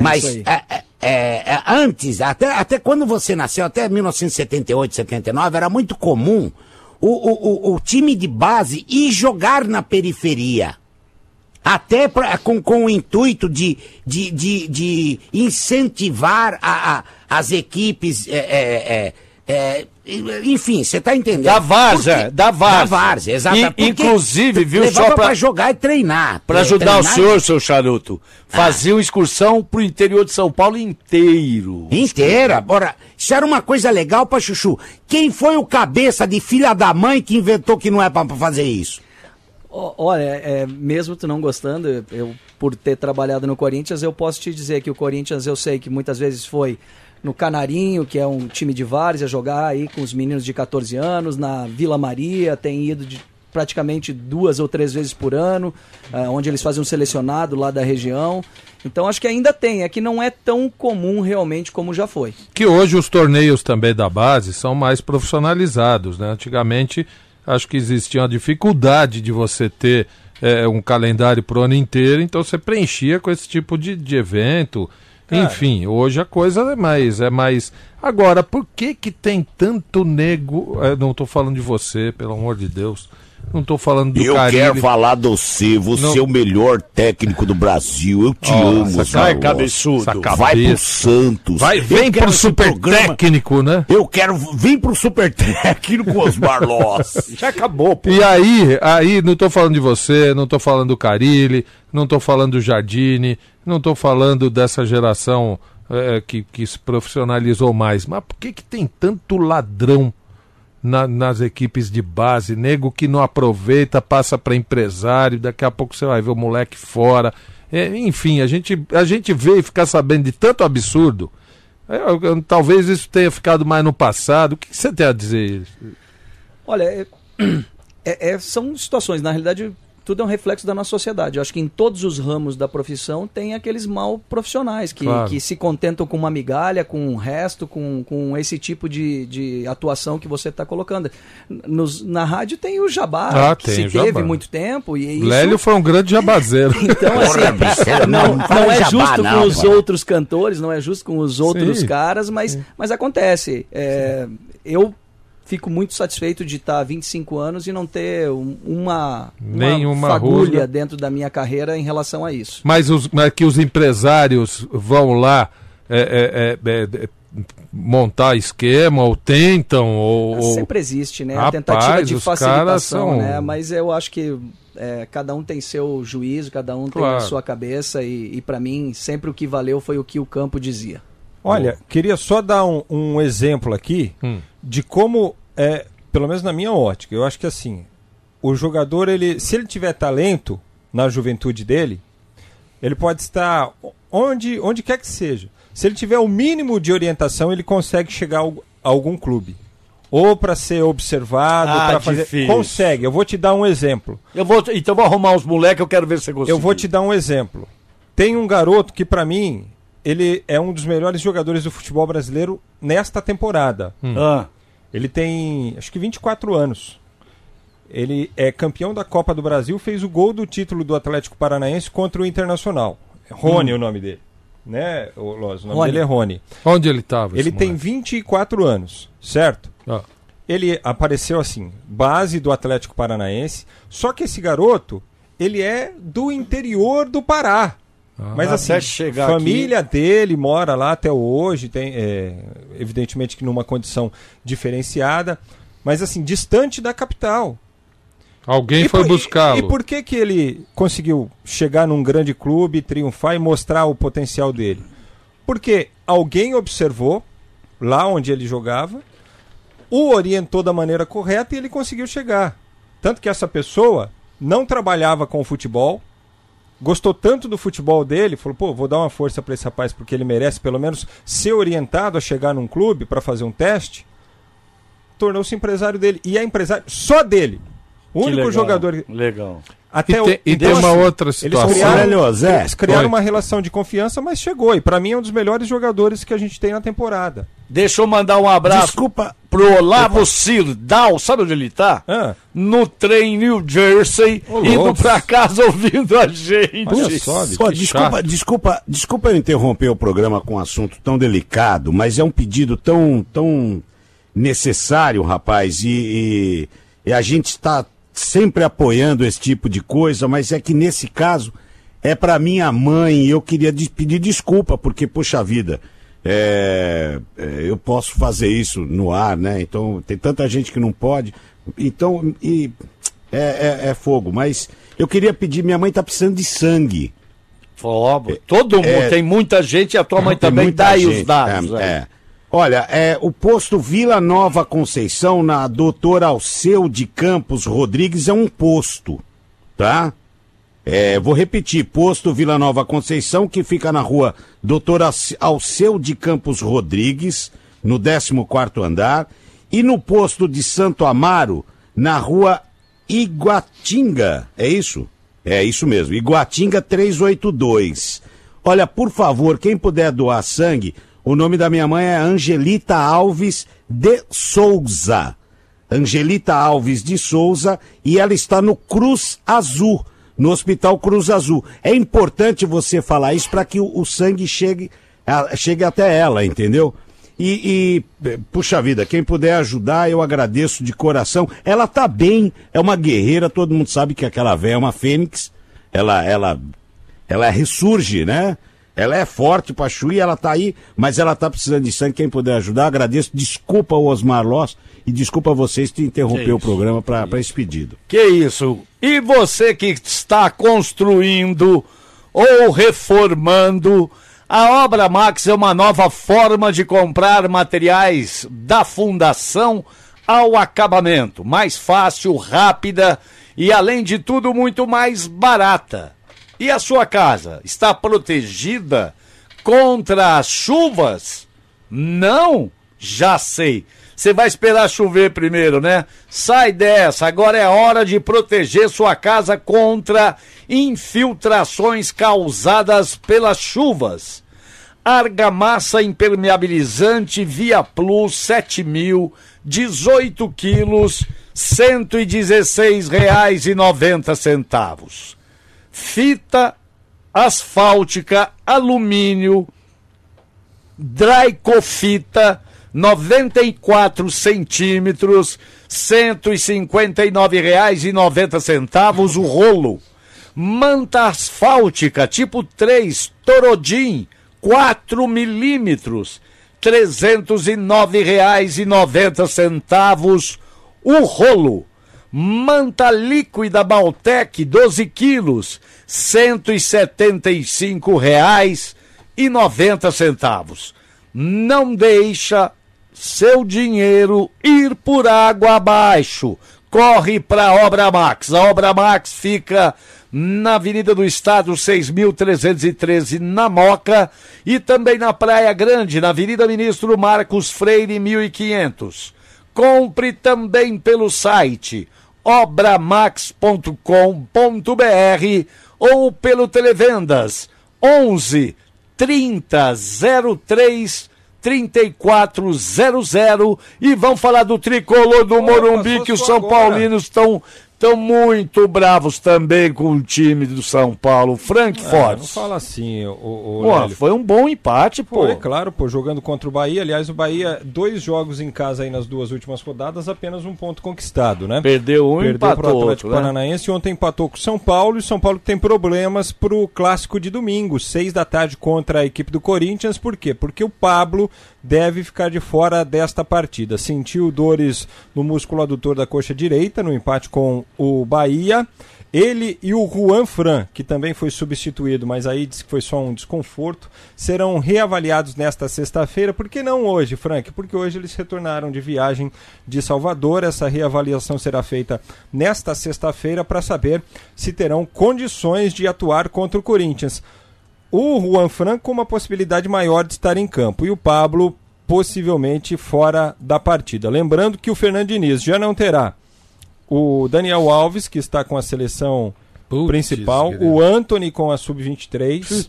Mas isso aí. é, é, é, é, antes, até, até quando você nasceu, até 1978, 79, era muito comum o, o, o, time de base ir jogar na periferia. Até pra, com, com o intuito de, de, de, de incentivar a, a- as equipes. é, é, é, é, enfim, você tá entendendo? Da várzea, da várzea. Da várzea, exatamente. E- inclusive, viu, só pra- pra jogar e treinar. Pra ajudar o Treinar- senhor, seu charuto, faziam excursão pro interior de São Paulo inteiro. Inteira. Bora. Isso era uma coisa legal pra Chuchu. Quem foi o cabeça de filha da mãe que inventou que não é pra pra fazer isso? Olha, é, mesmo tu não gostando, eu por ter trabalhado no Corinthians, eu posso te dizer que o Corinthians eu sei que muitas vezes foi no Canarinho, que é um time de várzea, jogar aí com os meninos de 14 anos, na Vila Maria, tem ido de praticamente duas ou três vezes por ano, ah, onde eles fazem um selecionado lá da região. Então acho que ainda tem, é que não é tão comum realmente como já foi. Que hoje os torneios também da base são mais profissionalizados, né? Antigamente acho que existia uma dificuldade de você ter eh, um calendário pro ano inteiro, então você preenchia com esse tipo de, de evento. Enfim, hoje a coisa é mais, é mais. Agora, por que que tem tanto nego? eh, não estou falando de você, pelo amor de Deus. Não estou falando do Eu Carille. quero falar do você, você Não. é o melhor técnico do Brasil. Eu te Ó, amo, essa Loss. cabeçudo. Essa Vai pro. Santos. Vai, vem pro super programa. técnico, né? Eu quero vir pro super técnico, Osmar Loss. Já acabou, pô. E aí, aí, não tô falando de você, não tô falando do Carilli, não tô falando do Jardine, não tô falando dessa geração eh, que, que se profissionalizou mais. Mas por que, que tem tanto ladrão na- nas equipes de base? Nego que não aproveita, passa para empresário, daqui a pouco você vai ver o moleque fora. Eh, enfim, a gente, a gente vê e fica sabendo de tanto absurdo. Eu- eu- talvez isso tenha ficado mais no passado. O que, que você tem a dizer? Olha, é- é- é- são situações, na realidade, tudo é um reflexo da nossa sociedade. Eu acho que em todos os ramos da profissão tem aqueles mal profissionais que, Claro. que se contentam com uma migalha, com o resto, com, com esse tipo de, de atuação que você está colocando. Nos- na rádio tem o jabá, Ah, que tem se o teve jabá. muito tempo. E isso... Lélio foi um grande jabazeiro. Então, assim, não, não não é jabá, justo não, com os pô. outros cantores, não é justo com os outros Sim. caras, mas, mas acontece. É, eu fico muito satisfeito de estar há 25 anos e não ter um- uma, Nenhuma fagulha rusga. dentro da minha carreira em relação a isso. Mas, os, mas que os empresários vão lá é, é, é, é, é, montar esquema, ou tentam, ou. ou- Sempre existe, né? a Rapaz, tentativa de facilitação, são- né? Mas eu acho que é, cada um tem seu juízo, cada um tem Claro. a sua cabeça e, e para mim sempre o que valeu foi o que o campo dizia. Olha, queria só dar um, um exemplo aqui Hum. de como é, pelo menos na minha ótica, eu acho que assim, o jogador ele, se ele tiver talento na juventude dele, ele pode estar onde onde quer que seja. Se ele tiver o mínimo de orientação, ele consegue chegar a algum clube. Ou para ser observado, Ah, para fazer. difícil. Consegue. Eu vou te dar um exemplo. Eu vou, então eu vou arrumar uns moleques, eu quero ver se você consegue. Eu vou te dar um exemplo. Tem um garoto que, pra mim, ele é um dos melhores jogadores do futebol brasileiro nesta temporada. Hum. Ah. Ele tem, acho que 24 anos. Ele é campeão da Copa do Brasil, fez o gol do título do Atlético Paranaense contra o Internacional. Rony Hum. o nome dele. Né, o Loz? O nome Rony. dele é Rony. Onde ele estava? Ele tem 24 anos, certo? Ah. Ele apareceu assim, base do Atlético Paranaense. Só que esse garoto, ele é do interior do Pará. Mas Até assim, chegar família dele mora lá até hoje, tem, é, evidentemente que numa condição diferenciada, mas assim, distante da capital. Alguém E foi buscá-lo. E, e por que que ele conseguiu chegar num grande clube, triunfar e mostrar o potencial dele? Porque alguém observou lá onde ele jogava, o orientou da maneira correta e ele conseguiu chegar. Tanto que essa pessoa não trabalhava com o futebol, gostou tanto do futebol dele, falou: pô, vou dar uma força para esse rapaz porque ele merece pelo menos ser orientado a chegar num clube para fazer um teste. Tornou-se empresário dele. E é empresário só dele. O único legal, jogador. Legal. Até E o- tem- e tem então, uma assim, outra Eles situação. criaram, Olha, Zé, eles criaram uma relação de confiança, mas chegou. E pra mim é um dos melhores jogadores que a gente tem na temporada. Deixa eu mandar um abraço Desculpa. pro Olavo Sirdal, sabe onde ele tá? Ah. No trem New Jersey, Ô, indo louco. pra casa ouvindo a gente. Olha só, Pô, que desculpa, chato. desculpa, desculpa eu interromper o programa com um assunto tão delicado, mas é um pedido tão, tão necessário, rapaz, e, e- e a gente está sempre apoiando esse tipo de coisa, mas é que nesse caso é para minha mãe e eu queria de- pedir desculpa, porque, poxa vida, é, é, eu posso fazer isso no ar, né? Então tem tanta gente que não pode, então e, é, é- é fogo, mas eu queria pedir, minha mãe tá precisando de sangue. Ó, todo mundo, É. tem muita gente e a tua mãe também dá aí os dados. É, aí. é. Olha, é, o posto Vila Nova Conceição, na doutora Alceu de Campos Rodrigues, é um posto, tá? É, vou repetir, posto Vila Nova Conceição, que fica na rua doutora Alceu de Campos Rodrigues, no 14º andar, e no posto de Santo Amaro, na rua Iguatinga, é isso? É isso mesmo, Iguatinga 382. Olha, por favor, quem puder doar sangue, o nome da minha mãe é Angelita Alves de Souza. Angelita Alves de Souza e ela está no Cruz Azul, no Hospital Cruz Azul. É importante você falar isso para que o, o sangue chegue, a- chegue até ela, entendeu? E, e, eh, puxa vida, quem puder ajudar, eu agradeço de coração. Ela tá bem, é uma guerreira, todo mundo sabe que aquela véia é uma fênix. Ela, ela, ela ressurge, né? Ela é forte, Pachu, e ela tá aí, mas ela tá precisando de sangue. Quem puder ajudar, agradeço. Desculpa Osmar Loss e desculpa vocês de interromper o programa para esse pedido. Que isso? E você que está construindo ou reformando, a Obra Max é uma nova forma de comprar materiais da fundação ao acabamento. Mais fácil, rápida e, além de tudo, muito mais barata. E a sua casa está protegida contra as chuvas? Não? Já sei. Você vai esperar chover primeiro, né? Sai dessa, agora é hora de proteger sua casa contra infiltrações causadas pelas chuvas. Argamassa impermeabilizante Via Plus 7000, 18 quilos, R$ 116,90. Fita asfáltica alumínio Draicofita 94 centímetros, R$ 159,90 o rolo. Manta asfáltica tipo 3 Torodim 4 milímetros, R$ 309,90 o rolo. Manta líquida Baltec 12 quilos, R$ 175,90. Não deixa seu dinheiro ir por água abaixo. Corre para a Obra Max. A Obra Max fica na Avenida do Estado 6.313, na Moca, e também na Praia Grande, na Avenida Ministro Marcos Freire 1500. Compre também pelo site obramax.com.br ou pelo Televendas 11 30 03 3400 e vamos falar do tricolor do Morumbi que os São Paulinos estão estão muito bravos também com o time do São Paulo, Frankfurt. É, não fala assim, o, Pô, foi um bom empate, pô. Foi, claro, pô, jogando contra o Bahia. Aliás, o Bahia, dois jogos em casa aí nas duas últimas rodadas, apenas um ponto conquistado, né? Perdeu um Perdeu empatou pro Atlético outro, né? Paranaense. Ontem empatou com o São Paulo e o São Paulo tem problemas pro clássico de domingo, seis da tarde contra a equipe do Corinthians. Por quê? Porque o Pablo deve ficar de fora desta partida. Sentiu dores no músculo adutor da coxa direita no empate com o Bahia. Ele e o Juan Fran, que também foi substituído, mas aí disse que foi só um desconforto, serão reavaliados nesta sexta-feira. Por que não hoje, Frank? Porque hoje eles retornaram de viagem de Salvador. Essa reavaliação será feita nesta sexta-feira para saber se terão condições de atuar contra o Corinthians. O Juan Fran com uma possibilidade maior de estar em campo e o Pablo possivelmente fora da partida. Lembrando que o Fernando Diniz já não terá o Daniel Alves, que está com a seleção principal, o Anthony com a sub-23.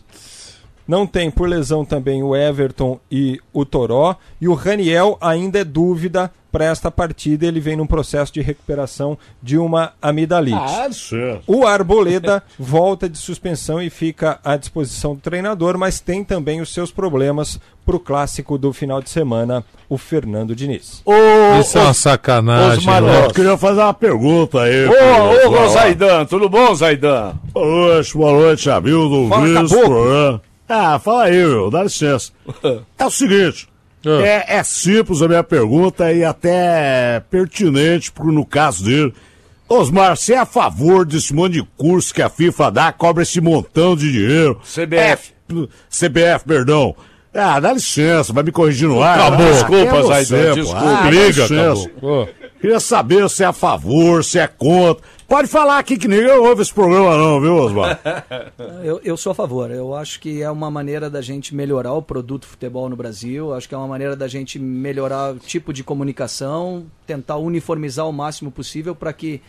Não tem por lesão também o Everton e o Toró. E o Raniel ainda é dúvida para esta partida. Ele vem num processo de recuperação de uma amidalite. Ah, certo. O Arboleda volta de suspensão e fica à disposição do treinador, mas tem também os seus problemas para o clássico do final de semana, o Fernando Diniz. Isso é uma sacanagem. Né? Eu queria fazer uma pergunta aí. Ô, ô, ô, Zaidan, tudo bom, Zaidan? Boa noite, boa noite, amigo. Fala, Visto, caboclo. né? Ah, fala aí, meu, dá licença. É o seguinte, é, é simples a minha pergunta e até pertinente pro, no caso dele. Osmar, você é a favor desse monte de curso que a FIFA dá, cobra esse montão de dinheiro? CBF. É, CBF, perdão. Ah, dá licença, vai me corrigir no ar. Acabou. Ah, Desculpa, Zaidan, desculpa. Ah, Liga, licença. acabou. Queria saber se é a favor, se é contra. Pode falar aqui que ninguém ouve esse programa não, viu, Osmar? Eu, eu sou a favor. Eu acho que é uma maneira da gente melhorar o produto futebol no Brasil. Acho que é uma maneira da gente melhorar o tipo de comunicação, tentar uniformizar o máximo possível para que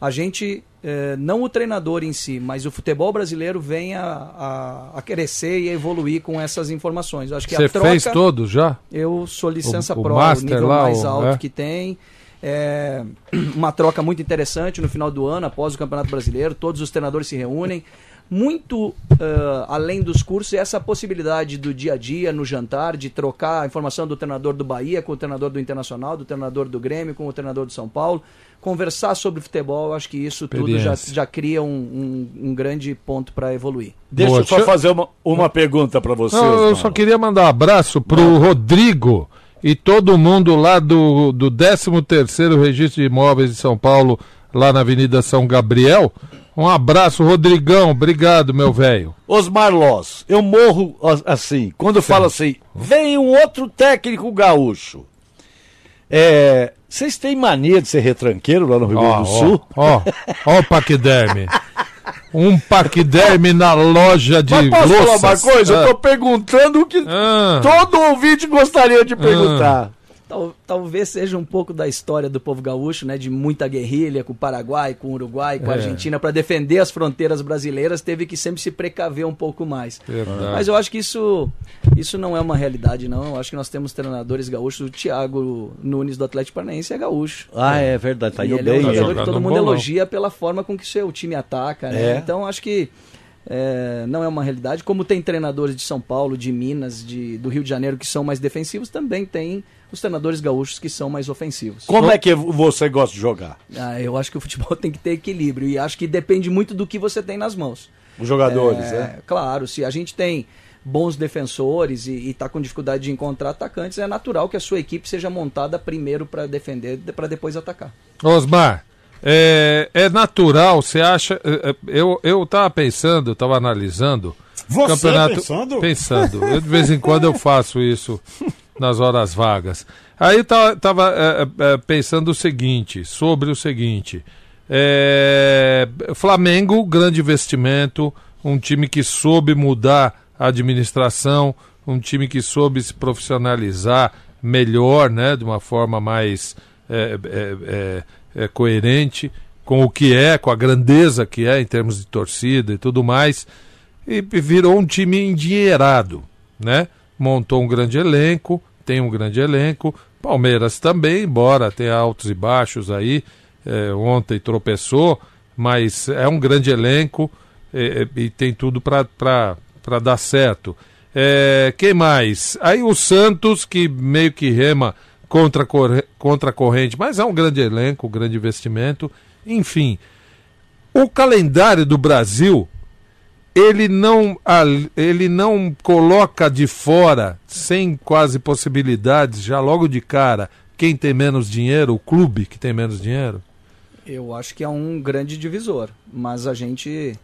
a gente, eh, não o treinador em si, mas o futebol brasileiro venha a, a crescer e a evoluir com essas informações. Eu acho que Você a troca, fez todos já? Eu sou licença O- o Master o nível lá, mais o- alto é? que tem. É, uma troca muito interessante no final do ano, após o Campeonato Brasileiro. Todos os treinadores se reúnem. Muito ah, além dos cursos, é essa possibilidade do dia a dia, no jantar, de trocar a informação do treinador do Bahia com o treinador do Internacional, do treinador do Grêmio com o treinador do São Paulo. Conversar sobre futebol, eu acho que isso tudo já, já cria um, um- um grande ponto para evoluir. Deixa Boa, eu só deixa- fazer uma, uma pergunta para você. Não, eu só queria mandar um abraço pro Rodrigo e todo mundo lá do, do 13º Registro de Imóveis de São Paulo, lá na Avenida São Gabriel. Um abraço, Rodrigão. Obrigado, meu velho. Osmar Loss, eu morro assim, quando fala assim, vem um outro técnico gaúcho. É, vocês têm mania de ser retranqueiro lá no Rio Grande do Sul? Ó, ó o paquiderme. Um paquiderme na loja de Mas posso falar uma louças. coisa? Ah. Eu tô perguntando o que Ah. todo ouvinte gostaria de perguntar. Tal- talvez seja um pouco da história do povo gaúcho, né? De muita guerrilha com o Paraguai, com o Uruguai, com a É. Argentina, para defender as fronteiras brasileiras, teve que sempre se precaver um pouco mais. Verdade. Mas eu acho que isso, isso não é uma realidade, não. Eu acho que nós temos treinadores gaúchos. O Thiago Nunes do Atlético Paranaense é gaúcho. Ah, é verdade, tá E ele é um bem. jogador ele. que todo mundo elogia pela forma com que seu time ataca, né? É. Então acho que é, não é uma realidade. Como tem treinadores de São Paulo, de Minas, de, do Rio de Janeiro que são mais defensivos, também tem os treinadores gaúchos que são mais ofensivos. Como é que você gosta de jogar? Ah, eu acho que o futebol tem que ter equilíbrio e acho que depende muito do que você tem nas mãos. Os jogadores, É, né? Claro, se a gente tem bons defensores e está com dificuldade de encontrar atacantes, é natural que a sua equipe seja montada primeiro para defender, para depois atacar. Osmar, é, é natural, você acha. é, é, Eu, eu tava pensando, eu tava analisando. Você pensando? Pensando. Eu, de vez em quando eu faço isso nas horas vagas. Aí eu tava, é, é, é, pensando o seguinte, sobre o seguinte. Flamengo, grande investimento, um time que soube mudar a administração, um time que soube se profissionalizar melhor, né, de uma forma mais é, é, é, é, coerente com o que é, com a grandeza que é em termos de torcida e tudo mais, e virou um time endinheirado, né? Montou um grande elenco, tem um grande elenco, Palmeiras também, embora tenha altos e baixos aí, é, ontem tropeçou, mas é um grande elenco é, é, e tem tudo para dar certo. É, quem mais? Aí o Santos, que meio que rema contra, contra a corrente, mas é um grande elenco, um grande investimento. Enfim, o calendário do Brasil, ele não, ele não coloca de fora, sem quase possibilidades, já logo de cara, quem tem menos dinheiro, o clube que tem menos dinheiro? Eu acho que é um grande divisor, mas a gente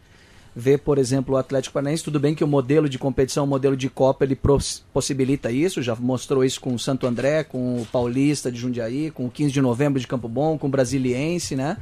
vê, por exemplo, o Atlético Paranaense, tudo bem que o modelo de competição, o modelo de Copa, ele possibilita isso, já mostrou isso com o Santo André, com o Paulista de Jundiaí, com o 15 de novembro de Campo Bom, com o Brasiliense, né?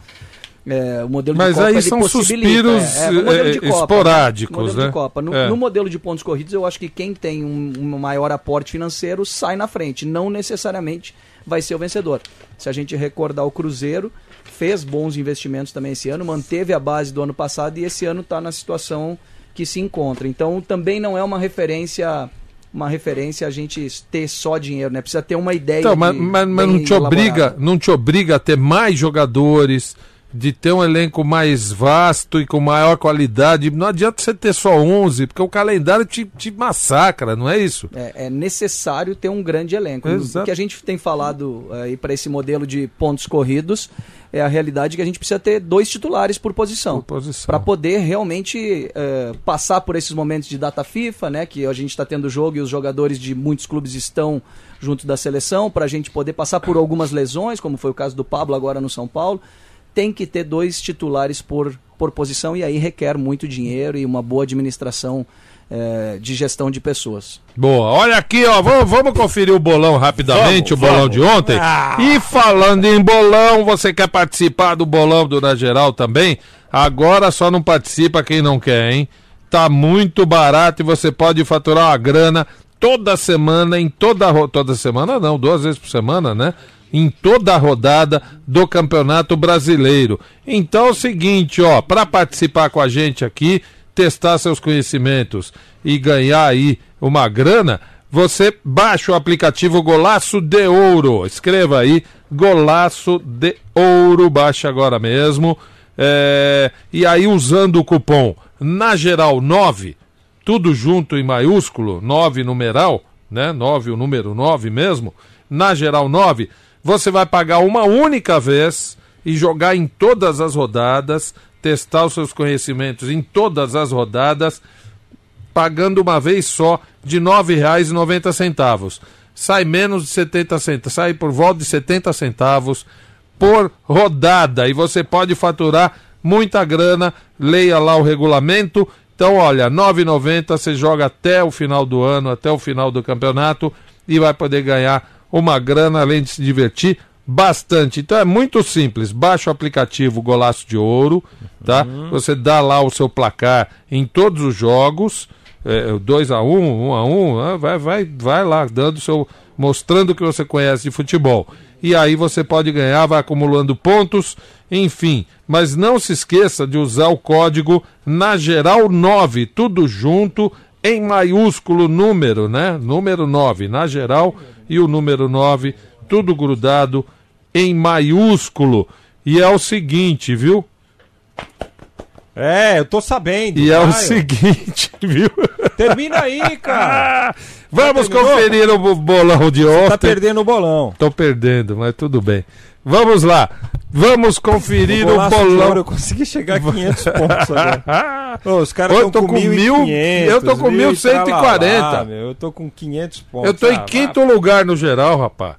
É, o modelo Mas de Copa, aí são suspiros, é, é, Copa, esporádicos, né? No, É. no modelo de pontos corridos, eu acho que quem tem um, um maior aporte financeiro sai na frente, não necessariamente vai ser o vencedor. Se a gente recordar o Cruzeiro, fez bons investimentos também esse ano, manteve a base do ano passado e esse ano está na situação que se encontra. Então também não é uma referência uma referência a gente ter só dinheiro, né? Precisa ter uma ideia Então, mas, mas- mas não te obriga, não te obriga a ter mais jogadores, de ter um elenco mais vasto e com maior qualidade. Não adianta você ter só 11, porque o calendário te, te massacra, não é isso? É, é necessário ter um grande elenco. Exato. O que a gente tem falado aí para esse modelo de pontos corridos é a realidade que a gente precisa ter dois titulares por posição. Para poder realmente eh, passar por esses momentos de data FIFA, né? Que a gente está tendo jogo e os jogadores de muitos clubes estão junto da seleção, para a gente poder passar por algumas lesões, como foi o caso do Pablo agora no São Paulo. Tem que ter dois titulares por, por posição e aí requer muito dinheiro e uma boa administração eh, de gestão de pessoas. Boa, olha aqui, ó, vamos, vamos conferir o bolão rapidamente, Vamos, o bolão vamos. de ontem. Ah. E falando em bolão, você quer participar do bolão do Na Geral também? Agora só não participa quem não quer, hein? Tá muito barato e você pode faturar uma grana toda semana, em toda toda semana não, duas vezes por semana, né? Em toda a rodada do Campeonato Brasileiro. Então é o seguinte, ó, para participar com a gente aqui, testar seus conhecimentos e ganhar aí uma grana, você baixa o aplicativo Golaço de Ouro. Escreva aí, Golaço de Ouro, baixa agora mesmo. É, e aí, usando o cupom na geral 9, tudo junto em maiúsculo, 9 numeral, né? 9, o número 9 mesmo, na geral 9, você vai pagar uma única vez e jogar em todas as rodadas, testar os seus conhecimentos em todas as rodadas, pagando uma vez só de R$ 9,90. Sai menos de 70 centavos, sai por volta de 70 centavos por rodada e você pode faturar muita grana. Leia lá o regulamento. Então, olha, R$ 9,90 você joga até o final do ano, até o final do campeonato e vai poder ganhar uma grana além de se divertir bastante. Então é muito simples. Baixa o aplicativo Golaço de Ouro, tá? Você dá lá o seu placar em todos os jogos, 2 a 1, um, 1 um a 1, um, vai vai vai lá dando seu mostrando o que você conhece de futebol. E aí você pode ganhar, vai acumulando pontos, enfim. Mas não se esqueça de usar o código na geral 9, tudo junto em maiúsculo número, né? Número 9, na geral e o número 9, tudo grudado em maiúsculo. E é o seguinte, viu? É, eu tô sabendo. E é o seguinte, viu? Termina aí, cara. Vamos conferir o bo- bolão de ontem. tá perdendo o bolão. Tô perdendo, mas tudo bem. Vamos lá. Vamos conferir O bolão. ouro, eu consegui chegar a 500 pontos agora. Ô, os caras estão com com mil- 1.500. eu tô com 1140. tralalá, meu, Eu tô com 500 pontos. Eu tô em Ah, quinto lugar no geral, rapaz.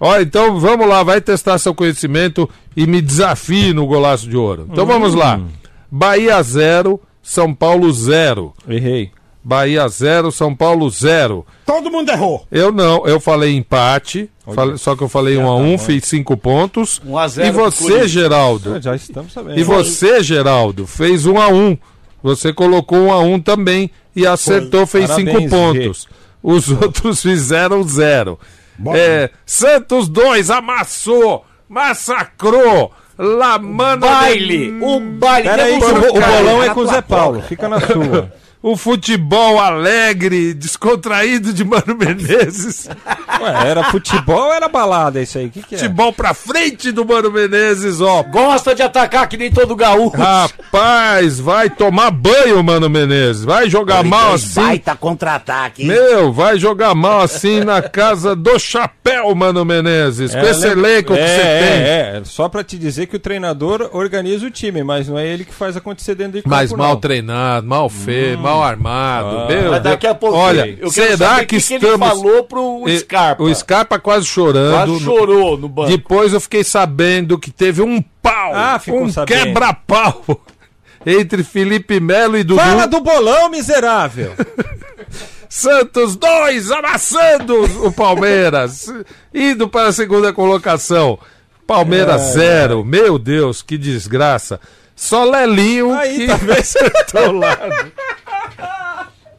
Ó, então vamos lá, vai testar seu conhecimento e me desafie no golaço de ouro. Então Hum. vamos lá. Bahia 0, São Paulo 0. Errei. Bahia 0, São Paulo 0. Todo mundo errou. Eu não, eu falei empate, falei- só que eu falei 1 um a 1 um, fiz 5 pontos. 1 a 0 e você. Geraldo? Ah, já estamos sabendo. E você, Geraldo, fez 1 um a 1 um. Você colocou 1 um a 1 um também e acertou, fez 5 Parabéns, pontos. Os outros fizeram 0. É, Santos 2 amassou, massacrou. La mano Baile, o baile Pera aí, que o, o bolão é com o Zé Paulo. Fica na sua. O futebol alegre, descontraído de Mano Menezes. Ué, era futebol ou era balada isso aí? O que, que é? Futebol pra frente do Mano Menezes, ó. Gosta de atacar que nem todo gaúcho. Rapaz, vai tomar banho, Mano Menezes. Vai jogar mal assim. Baita contra-ataque. hein? Meu, vai jogar mal assim na casa do chapéu, Mano Menezes. com esse elenco que é, você tem. É, é, só pra te dizer que o treinador organiza o time, mas não é ele que faz acontecer dentro de campo, Mas mal não. treinado, mal feio, mal armado. Ah. Meu Mas daqui a pouquinho, Olha, eu quero será saber que o que que ele estamos. falou pro Scarpa. O Scarpa quase chorando. Quase chorou no banco. Depois eu fiquei sabendo que teve um pau. Ah, ficou um sabendo. quebra-pau entre Felipe Melo e Dudu. Fala do bolão, miserável! Santos 2, amassando o Palmeiras, indo para a segunda colocação. Palmeiras Ai, 0, meu Deus, que desgraça. Só Lelinho Aí, que tá acertou o lado.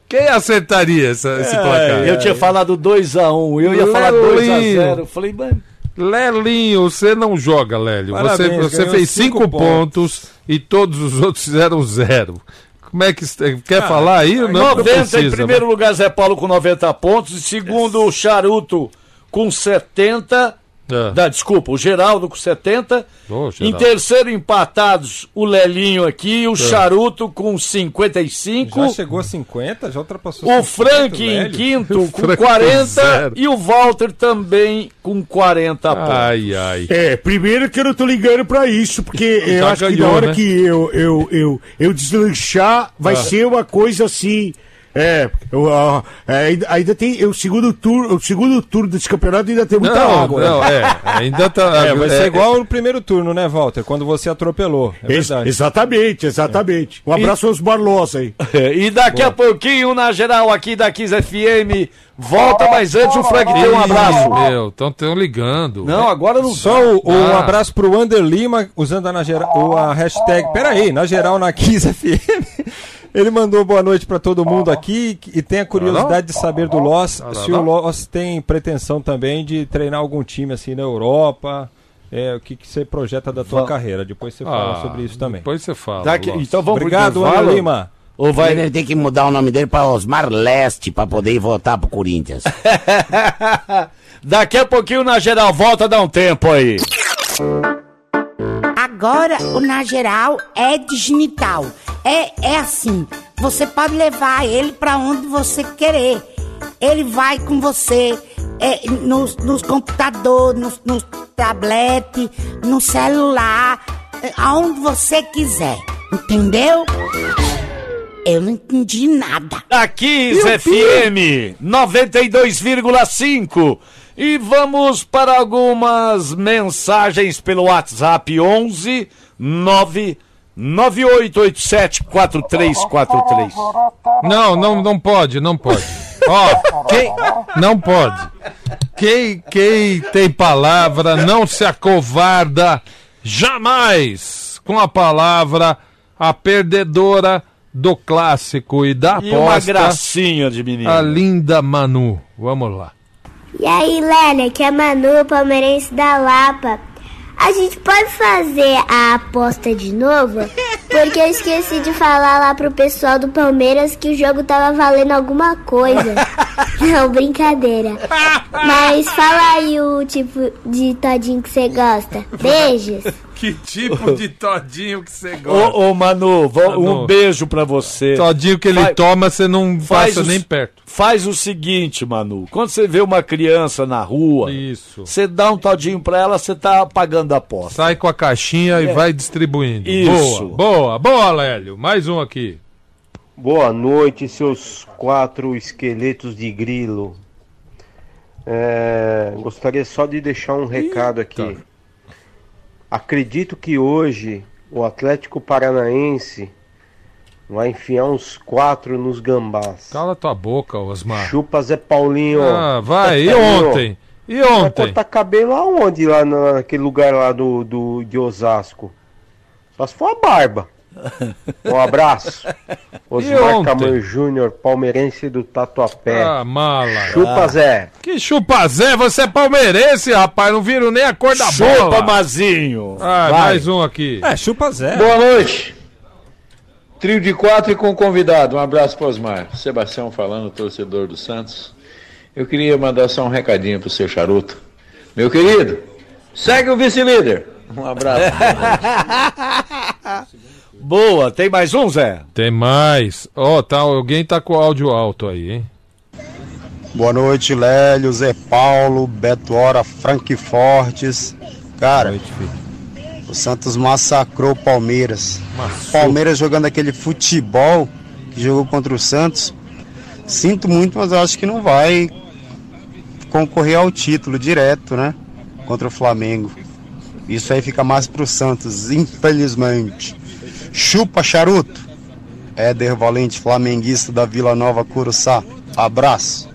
Quem acertaria essa, esse placar? Eu tinha falado 2x1, eu ia falar Lelinho. 2x0. Falei, mano. Lelinho, você não joga, Lélio. Você, Parabéns, você fez cinco 5 pontos. e todos os outros fizeram zero. Como é que quer falar aí? Não 90 precisa, em primeiro lugar, Zé Paulo com 90 pontos. Em segundo, o Charuto com 70. É. Da, desculpa, o Geraldo com 70. Ô, em terceiro, empatados, o Lelinho aqui, o É. Charuto com 55. Já chegou a 50? Já ultrapassou O 50, Frank em velho? quinto com Frank 40 zero. e o Walter também com 40 pontos. Ai, ai. É, primeiro que eu não tô ligando pra isso, porque eu acho que ganhou, na hora né? que eu, eu, eu, eu deslanchar, vai Ah. ser uma coisa assim. É, eu, é, ainda, ainda tem o segundo turno, o segundo turno desse campeonato ainda tem muita Não, água. não, é, ainda tá. É, vai é, ser igual no primeiro turno, né, Walter? Quando você atropelou. É Ex- verdade. exatamente, exatamente. Um abraço aos Barlos aí. E daqui a pouquinho, na geral aqui da Kiss FM, volta, mas antes o Frank tem um abraço. Meu, estão ligando. Não, agora não Só o, Ah. abraço pro Ander Lima, usando a, na geral, a hashtag. Peraí, na geral na Kiss FM. Ele mandou boa noite pra todo mundo aqui e tem a curiosidade de saber do Loss se o Loss tem pretensão também de treinar algum time assim na Europa. É, o que, que você projeta da tua Va- carreira? Depois você fala Ah, sobre isso também. Depois você fala. Daqui- Loss. então vamos Obrigado, pro intervalo? Lima. Ou vai... Ele tem que mudar o nome dele pra Osmar Leste pra poder ir votar pro Corinthians. Daqui a pouquinho na geral, volta dá um tempo aí. Agora o Na Geral é digital. É, é assim, você pode levar ele pra onde você querer. Ele vai com você é, nos, nos computadores, nos, nos tablet, no celular, é, aonde você quiser. Entendeu? Eu não entendi nada. Aqui, Meu FM 92,5. E vamos para algumas mensagens pelo WhatsApp 11 998874343. Não, não, não pode, não pode. Ó, quem. Não pode. Quem, quem tem palavra não se acovarda jamais com a palavra a perdedora do clássico e da E uma aposta. gracinha de menino. A linda Manu. Vamos lá. E aí, Lélia, que é Manu, palmeirense da Lapa. A gente pode fazer a aposta de novo? Porque eu esqueci de falar lá pro pessoal do Palmeiras que o jogo tava valendo alguma coisa. Não, brincadeira. Mas fala aí o tipo de todinho que você gosta. Beijos. Que tipo de todinho que você Ô, ô Manu, Manu. um beijo pra você. Todinho que ele Vai- toma, você não faz passa o- nem perto. Faz o seguinte, Manu. Quando você vê uma criança na rua, Isso. você dá um todinho pra ela, você tá pagando a aposta. Sai com a caixinha e É. vai distribuindo. Isso. Boa, boa, boa, Lélio. Mais um aqui. Boa noite, seus quatro esqueletos de grilo. É, gostaria só de deixar um recado aqui. Acredito que hoje o Atlético Paranaense vai enfiar uns quatro nos gambás. Cala tua boca, Osmar. Chupa Zé Paulinho. Ah, vai. E ontem? E Vai ontem? cortar cabelo aonde? Lá na- naquele lugar lá do, do, de Osasco. Só se for a barba. Um abraço. Osmar? Camargo Júnior, palmeirense do Tatuapé. Ah, mala. Chupa, Ah. Zé. Que chupa Zé, você é palmeirense, rapaz. Não viram nem a cor da Chupa, bola. Mazinho. Ah, Vai. mais um aqui. É, chupa Zé. Boa noite. Trio de quatro e com convidado. Um abraço para Osmar. Sebastião falando, torcedor do Santos. Eu queria mandar só um recadinho pro seu charuto. Meu querido, segue o vice-líder. Um abraço. Boa, tem mais um, Zé? Tem mais. Ó, tá, alguém tá com o áudio alto aí, hein? Boa noite, Lélio, Zé Paulo, Beto Hora, Frank Fortes. Cara, o Santos massacrou o Palmeiras. Palmeiras jogando aquele futebol que jogou contra o Santos. Sinto muito, mas acho que não vai concorrer ao título direto, né? Contra o Flamengo. Isso aí fica mais pro Santos, infelizmente. Chupa charuto. Éder Valente, flamenguista da Vila Nova Curuçá. Abraço.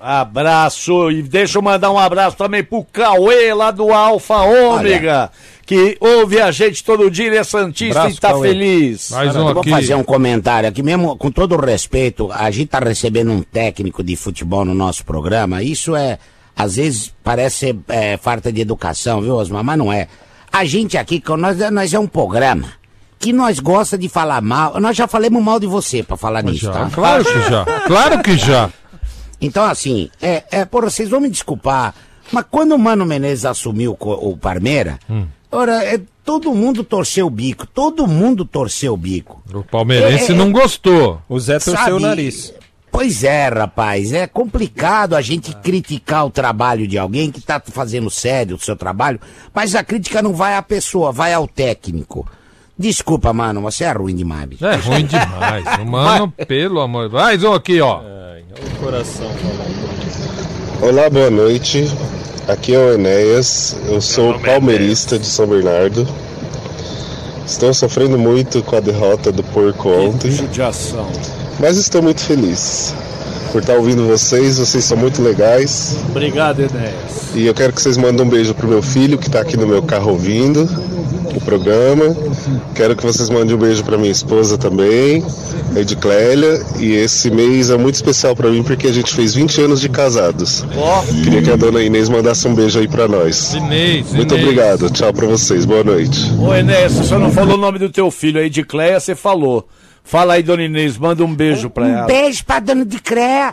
Abraço e deixa eu mandar um abraço também pro Cauê lá do Alfa Ômega, que ouve a gente todo dia, ele é Santista Abraço, e tá Cauê. feliz. Eu Vou fazer um comentário aqui mesmo, com todo o respeito, a gente tá recebendo um técnico de futebol no nosso programa, isso é, às vezes parece ser é, falta de educação, viu Osmar, mas não é. A gente aqui, nós, nós é um programa que nós gosta de falar mal, nós já falamos mal de você pra falar nisso, já, tá? claro que já, claro que já. Então, assim, é, é, porra, vocês vão me desculpar, mas quando o Mano Menezes assumiu o, o Parmeira, ora, é, todo mundo torceu o bico, todo mundo torceu o bico. O palmeirense É, é, não gostou. O Zé torceu o nariz. Pois é, rapaz, é complicado a gente criticar o trabalho de alguém que tá fazendo sério o seu trabalho, mas a crítica não vai à pessoa, vai ao técnico. Desculpa, mano, você é ruim demais. bicho. É ruim demais. Mano, pelo amor. Mais um aqui, ó. O coração Olá, boa noite. Aqui é o Enéas. Eu sou palmeirista de São Bernardo. Estou sofrendo muito com a derrota do porco ontem, Judiação. mas estou muito feliz por estar ouvindo vocês. Vocês são muito legais. Obrigado, Enéas. E eu quero que vocês mandem um beijo pro meu filho que está aqui no meu carro ouvindo o programa. Quero que vocês mandem um beijo para minha esposa também, a Ediclélia. E esse mês é muito especial para mim porque a gente fez 20 anos de casados. Queria que a dona Inês mandasse um beijo aí para nós. Inês, Muito Inês. obrigado. Tchau para vocês. Boa noite. Ô Enéas, você não falou o nome do teu filho aí de Cleia, você falou. Fala aí, dona Inês, manda um beijo pra Um ela. beijo pra dona de Crea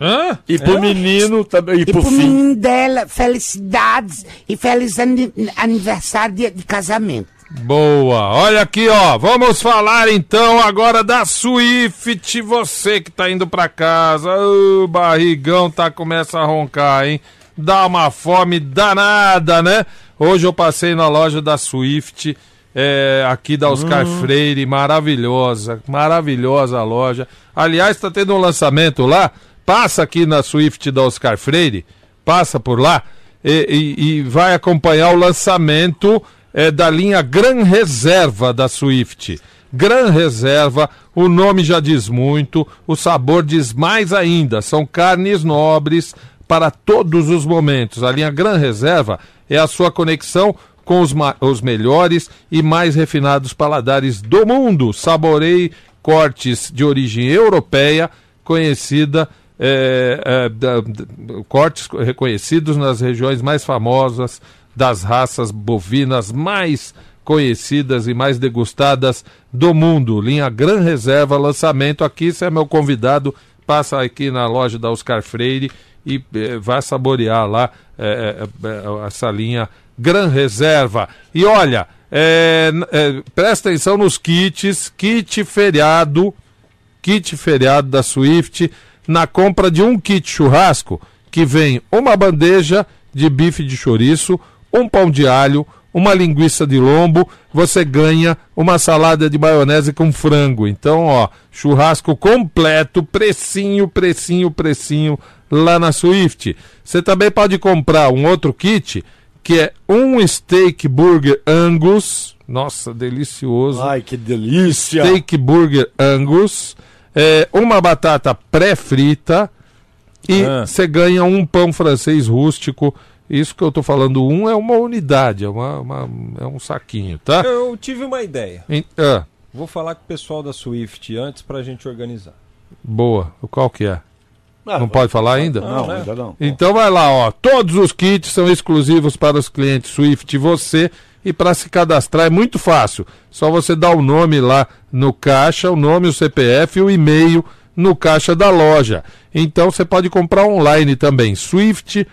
Hã? E pro menino também, e e pro pro menino dela. Felicidades e feliz ani- aniversário de, de casamento. Boa. Olha aqui, ó. Vamos falar então agora da Swift. Você que tá indo pra casa, o barrigão tá começa a roncar, hein? Dá uma fome danada, né? Hoje eu passei na loja da Swift, é, aqui da Oscar Hum. Freire, maravilhosa, maravilhosa a loja. Aliás, tá tendo um lançamento lá. Passa aqui na Swift da Oscar Freire, passa por lá e, e- e vai acompanhar o lançamento é, da linha Gran Reserva da Swift. Gran Reserva, o nome já diz muito, o sabor diz mais ainda. São carnes nobres para todos os momentos. A linha Gran Reserva é a sua conexão com os, os melhores e mais refinados paladares do mundo. Saboreie cortes de origem europeia, conhecida é, é, da- da- cortes reconhecidos nas regiões mais famosas das raças bovinas mais conhecidas e mais degustadas do mundo. Linha Gran Reserva, lançamento aqui. Você é meu convidado. Passa aqui na loja da Oscar Freire e eh, vai saborear lá essa linha Gran Reserva. E olha, n- eh, presta atenção nos kits, kit feriado, kit feriado da Swift, na compra de um kit churrasco, que vem uma bandeja de bife de chouriço, um pão de alho, uma linguiça de lombo, você ganha uma salada de maionese com frango. Então, ó, churrasco completo, precinho, precinho, precinho, lá na Swift. Você também pode comprar um outro kit, que é um steak burger Angus. Nossa, delicioso. Ai, que delícia! Steak burger Angus, é, uma batata pré-frita e Ah. você ganha um pão francês rústico. Isso que eu tô falando, um é uma unidade, é, uma, uma- é um saquinho, tá? Eu tive uma ideia. Em- ah, Vou falar com o pessoal da Swift antes pra gente organizar. boa. Qual que é? Ah, não pode falar ainda? Não, ainda não. Então vai lá, ó. Todos os kits são exclusivos para os clientes Swift e você. E para se cadastrar é muito fácil. Só você dá o nome lá no caixa, o nome, o CPF e o e-mail no caixa da loja. Então você pode comprar online também. swift.com.br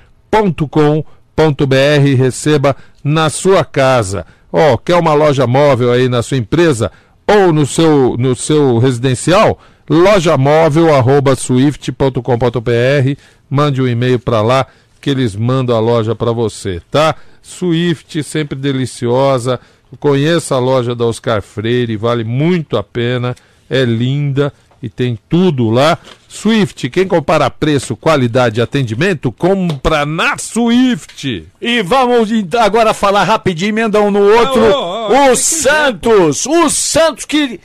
receba na sua casa. Ó, quer uma loja móvel aí na sua empresa ou no seu no seu residencial? lojamóvel@swift.com.br, mande um e-mail para lá que eles mandam a loja para você, tá? Swift sempre deliciosa. Conheça a loja da Oscar Freire, vale muito a pena. é linda e tem tudo lá. Swift, quem compara preço, qualidade e atendimento, compra na Swift. E vamos agora falar rapidinho, emenda um no outro. Ah, oh, oh, o Santos, o Santos que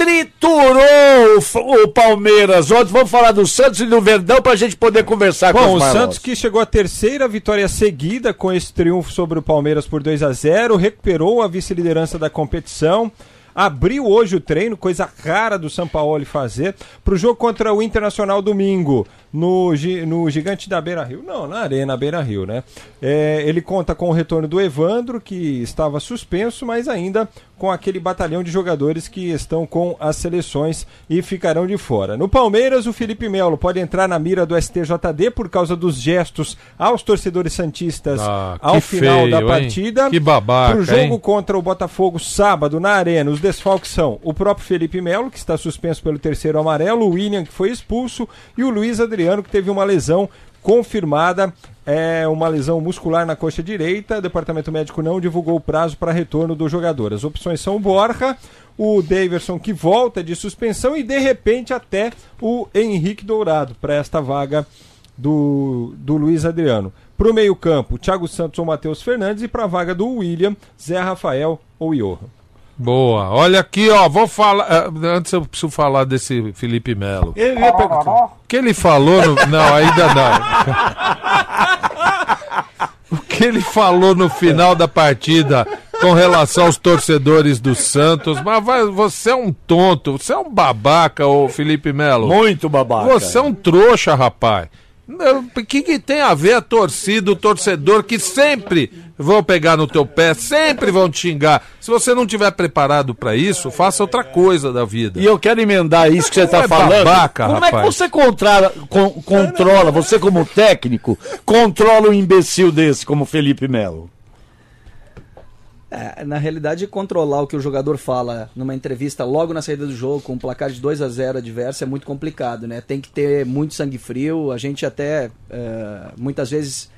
triturou o, o Palmeiras ontem. Vamos falar do Santos e do Verdão pra gente poder conversar com Bom, os o Marlons. Santos que chegou à terceira vitória seguida com esse triunfo sobre o Palmeiras por 2 a 0 recuperou a vice-liderança da competição. Abriu hoje o treino, coisa rara do São Paulo fazer, para o jogo contra o Internacional domingo, no, no Gigante da Beira Rio. Não, na Arena Beira Rio, né? É, ele conta com o retorno do Evandro, que estava suspenso, mas ainda com aquele batalhão de jogadores que estão com as seleções e ficarão de fora. No Palmeiras, o Felipe Melo pode entrar na mira do STJD por causa dos gestos aos torcedores santistas Ah, ao final da feio, hein? partida. Que babaca, Pro jogo hein? contra o Botafogo sábado na Arena, os desfalques são o próprio Felipe Melo, que está suspenso pelo terceiro amarelo, o William, que foi expulso, e o Luiz Adriano, que teve uma lesão confirmada, é uma lesão muscular na coxa direita. O departamento médico não divulgou o prazo para retorno do jogador. As opções são o Borja, o Daverson, que volta de suspensão, e de repente até o Henrique Dourado para esta vaga do, do Luiz Adriano. Para o meio-campo, Thiago Santos ou Matheus Fernandes, e para a vaga do William, Zé Rafael ou Johan. Boa. Olha aqui, ó, vou falar. ah, Antes eu preciso falar desse Felipe Melo. Eu ia perguntar. O que ele falou no. Não, ainda não. O que ele falou no final da partida com relação aos torcedores do Santos. Mas vai- você é um tonto, você é um babaca, ô Felipe Melo. Muito babaca. Você é um trouxa, rapaz. O que, que tem a ver a torcida, o torcedor que sempre vão pegar no teu pé, sempre vão te xingar. Se você não tiver preparado pra isso, faça outra coisa da vida. E eu quero emendar isso que você está É falando. babaca, como é rapaz. que você controla, con- controla, você como técnico, controla um imbecil desse como Felipe Melo? É, na realidade, controlar o que o jogador fala numa entrevista logo na saída do jogo, com um placar de 2 a 0 adverso, é muito complicado, né? Tem que ter muito sangue frio. A gente até é, muitas vezes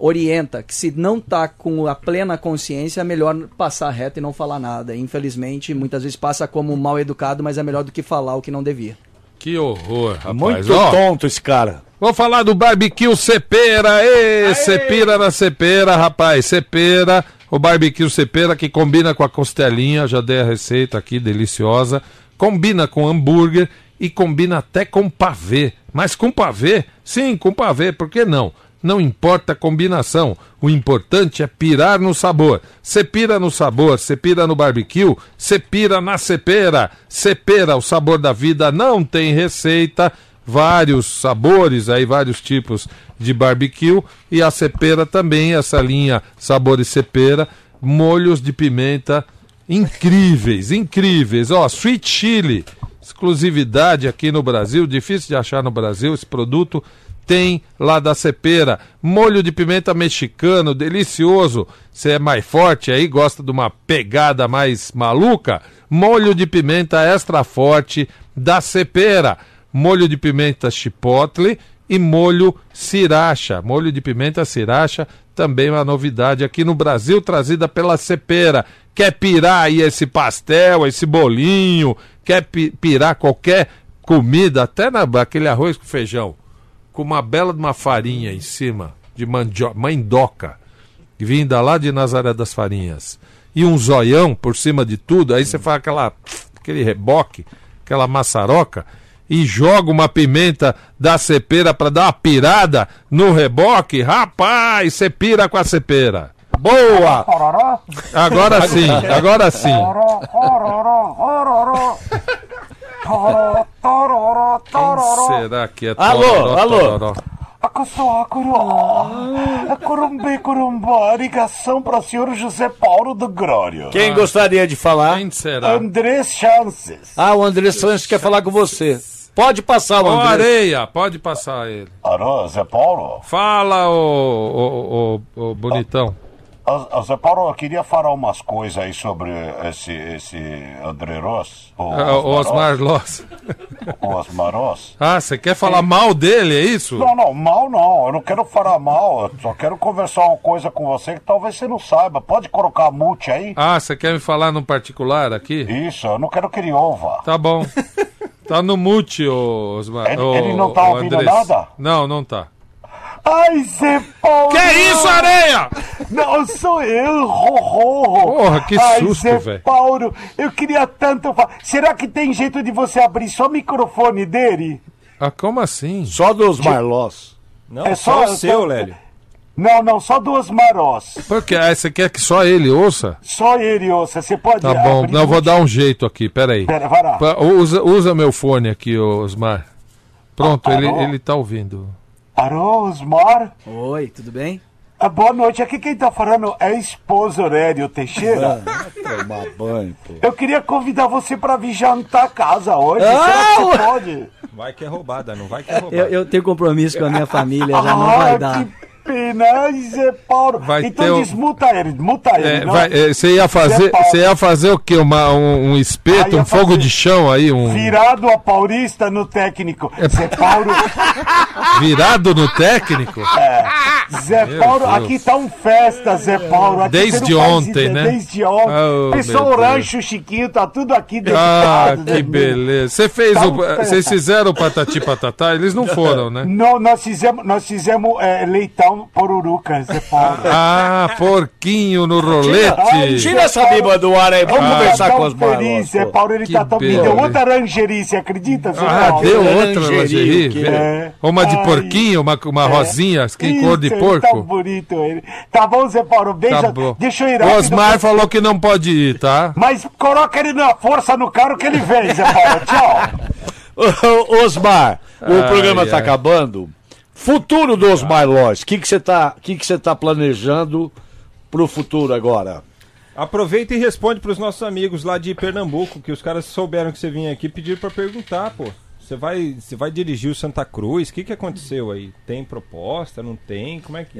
orienta que se não tá com a plena consciência, é melhor passar reto e não falar nada. Infelizmente, muitas vezes passa como mal educado, mas é melhor do que falar o que não devia. Que horror, rapaz. Muito Ó, tonto esse cara. Vou falar do barbecue Cepera. Ê, Cepira na Cepera, rapaz. Cepera, o barbecue Cepera que combina com a costelinha, já dei a receita aqui, deliciosa. Combina com hambúrguer e combina até com pavê. Mas com pavê? Sim, com pavê, por que não? Não importa a combinação, o importante é pirar no sabor. Cepira no sabor, cepira no barbecue, cepira na cepera. Cepera, o sabor da vida não tem receita vários sabores, aí vários tipos de barbecue e a cepera também, essa linha sabores cepera, molhos de pimenta incríveis, incríveis. Ó, sweet chili, exclusividade aqui no Brasil, difícil de achar no Brasil esse produto. Tem lá da Cepera, molho de pimenta mexicano, delicioso. Você é mais forte aí, gosta de uma pegada mais maluca? Molho de pimenta extra forte da Cepera molho de pimenta chipotle e molho sriracha. Molho de pimenta sriracha também uma novidade aqui no Brasil, trazida pela Cepera. Quer pirar aí esse pastel, esse bolinho, quer pi- pirar qualquer comida, até na, aquele arroz com feijão, com uma bela de uma farinha em cima, de mandioca, mandoca, vinda lá de Nazaré das Farinhas, e um zoião por cima de tudo, aí você faz aquela, aquele reboque, aquela maçaroca, e joga uma pimenta da cepera para dar uma pirada no reboque, rapaz, você pira com a cepera. Boa! Agora sim, agora sim. Quem será que é Alô, alô. Tororó? Curumbi, curumbá, ligação para o senhor José Paulo do Grório. Quem gostaria de falar? Quem será? Andrés Chances. Ah, o André Santos quer falar com você. Pode passar, o André. Areia, pode passar ele. Alô, Zé Paulo? Fala, ô, ô, ô, ô, bonitão. Ah, ah, Zé Paulo, eu queria falar umas coisas aí sobre esse, esse André Ross. o Ah, o Osmar Loss. Osmar Oz. Ah, você quer falar mal dele, é isso? Não, não, mal não. Eu não quero falar mal. Eu só quero conversar uma coisa com você que talvez você não saiba. Pode colocar a mute aí? Ah, você quer me falar no particular aqui? Isso, eu não quero que ele ouva. Tá bom. Tá no mute, ô Osmar. Ele- ô- ele não tá ouvindo Andrés. nada? Não, não tá. Ai, Zé Paulo! Que isso, areia? Não, sou eu, Rorro. Porra, que Ai, susto, Zé velho. Paulo, eu queria tanto falar. Será que tem jeito de você abrir só o microfone dele? Ah, como assim? Só dos Marlós. Não, É só, só- o seu, só- Lélio. Não, não, só duas marós. Por quê? Ah, você quer que só ele ouça? Só ele ouça. Você pode Tá bom, abrir não, vou dar um jeito aqui, peraí. Pera, vai lá. Usa, usa meu fone aqui, Osmar. Pronto, Ah, ele, ele tá ouvindo. Alô, Osmar? Oi, tudo bem? Ah, boa noite. Aqui quem tá falando é a esposa Aurélio Teixeira. Tomar banho, pô. Eu queria convidar você pra vir jantar a casa hoje. Ah, Será que pode? Vai que é roubada, não vai que é roubada. Eu, eu tenho compromisso com a minha família, já não Ah, vai dar. que pena, Ai, Zé Paulo. Vai ter então o- desmuta ele, desmuta ele. É, não? vai, é, você ia fazer, você ia fazer o quê? Uma, um, um espeto, Ah, um fogo de chão aí, um Virado a paulista no técnico. É Zé Paulo. virado no técnico? É. Zé Meu Paulo, Deus. aqui tá um festa, Zé Paulo. Aqui Desde ontem, ideia, né? Desde ontem. Oh, Pessoal, rancho Chiquinho, tá tudo aqui Ah, dedicado, que né? beleza. Você fez Tá o, um vocês fizeram o patati patatá? Eles não foram, né? Não, nós fizemos, nós fizemos é, leitão poruruca, Zé Paulo. Ah, porquinho no rolete. Tira essa biba do ar aí, vamos Ah, conversar tá com os Marlós. Zé. Paulo, ele Que tá tão... Me deu outra lingerie, você acredita, Zé Ah, Paulo? deu outra lingerie. É. Uma de Ai. porquinho, uma, uma rosinha, que em cor de Isso, Tá porco. bonito ele. Tá bom, Zé Paulo, beija. Tá. Deixa eu ir O. Osmar falou que não pode ir, tá? Mas coloca ele na força no carro que ele vem, Zé Paulo. Tchau. Ô, Osmar, o Ai, programa tá ai. acabando. Futuro do Osmar Loz, o que que você tá, que que você tá planejando pro futuro agora? Aproveita e responde pros nossos amigos lá de Pernambuco, que os caras souberam que você vinha aqui e pediram pra perguntar, pô. Você vai, você vai dirigir o Santa Cruz? O que, que aconteceu aí? Tem proposta? Não tem? Como é que.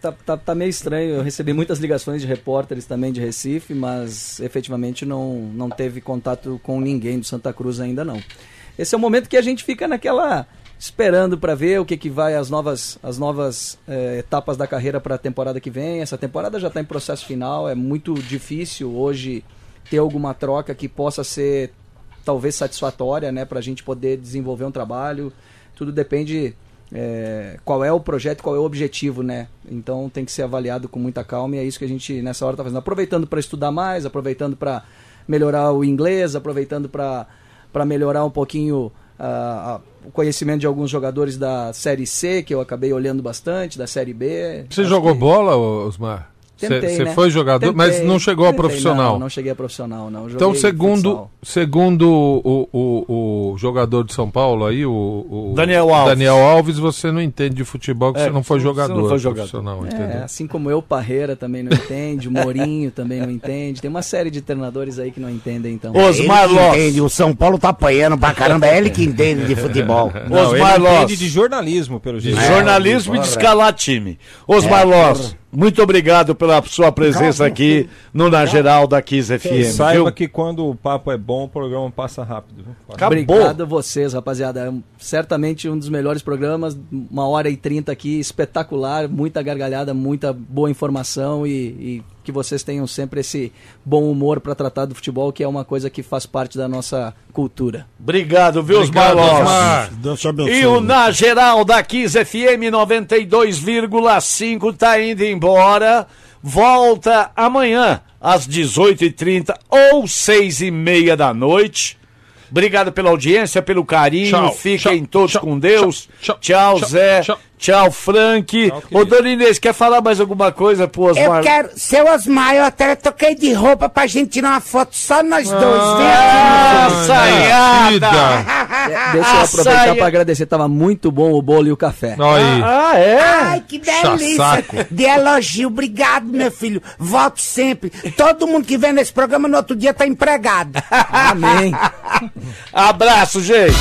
Tá, tá, tá meio estranho. Eu recebi muitas ligações de repórteres também de Recife, mas efetivamente não, não teve contato com ninguém do Santa Cruz ainda não. Esse é o momento que a gente fica naquela esperando para ver o que, que vai as novas as novas eh, etapas da carreira para a temporada que vem. Essa temporada já está em processo final. É muito difícil hoje ter alguma troca que possa ser talvez satisfatória, né, para a gente poder desenvolver um trabalho. Tudo depende é, qual é o projeto, qual é o objetivo, né? Então tem que ser avaliado com muita calma e é isso que a gente nessa hora está fazendo. Aproveitando para estudar mais, aproveitando para melhorar o inglês, aproveitando para melhorar um pouquinho ah, o conhecimento de alguns jogadores da Série C, que eu acabei olhando bastante, da Série B. Você jogou que- bola, Osmar? Você né? foi jogador, mas Tentei, não chegou a tentei. profissional. Não, não cheguei a profissional, não. Então, Joguei segundo, futsal. segundo o, o, o jogador de São Paulo aí, o, o Daniel Alves. Daniel Alves, você não entende de futebol, que É, você não foi você não jogador foi jogador. profissional, É, entendeu? assim como eu, Parreira também não entende, o Mourinho também não entende. Tem uma série de treinadores aí que não entendem, então. Osmar Ele que Loss. entende, o São Paulo tá apanhando pra caramba, é ele que entende de futebol. Não, Osmar ele Loss. entende de jornalismo, pelo jeito. De jornalismo e de escalar time. Osmar É, Loss, muito obrigado pela sua presença aqui no Na Geral da Kiss FM. Saiba viu? que quando o papo é bom, o programa passa rápido. Acabou. Obrigado a vocês, rapaziada. É certamente um dos melhores programas. Uma hora e trinta aqui, espetacular. Muita gargalhada, muita boa informação e, e que vocês tenham sempre esse bom humor para tratar do futebol, que é uma coisa que faz parte da nossa cultura. Obrigado, viu, Obrigado, Osmar Loss? Osmar. Deus te abençoe. E o Na Geral da Kiss FM 92,5 tá indo embora. Volta amanhã às 18h30 ou 6h30 da noite. Obrigado pela audiência, pelo carinho. Tchau, Fiquem tchau, todos tchau, com Deus. tchau, Tchau, tchau, Zé. Tchau. Frank. Tchau, Ô, Dona Inês, quer falar mais alguma coisa pro Osmar? Eu quero, seu Osmar, eu até troquei de roupa pra gente tirar uma foto só nós dois, Ah, viu? saiada! É, Deixa eu Ah, aproveitar saia. para agradecer. Tava muito bom o bolo e o café. Olha aí. Ah, é? Ai, que delícia Chasaco. de elogio. Obrigado, meu filho. Volte sempre. Todo mundo que vem nesse programa no outro dia tá empregado. Amém. Abraço, gente.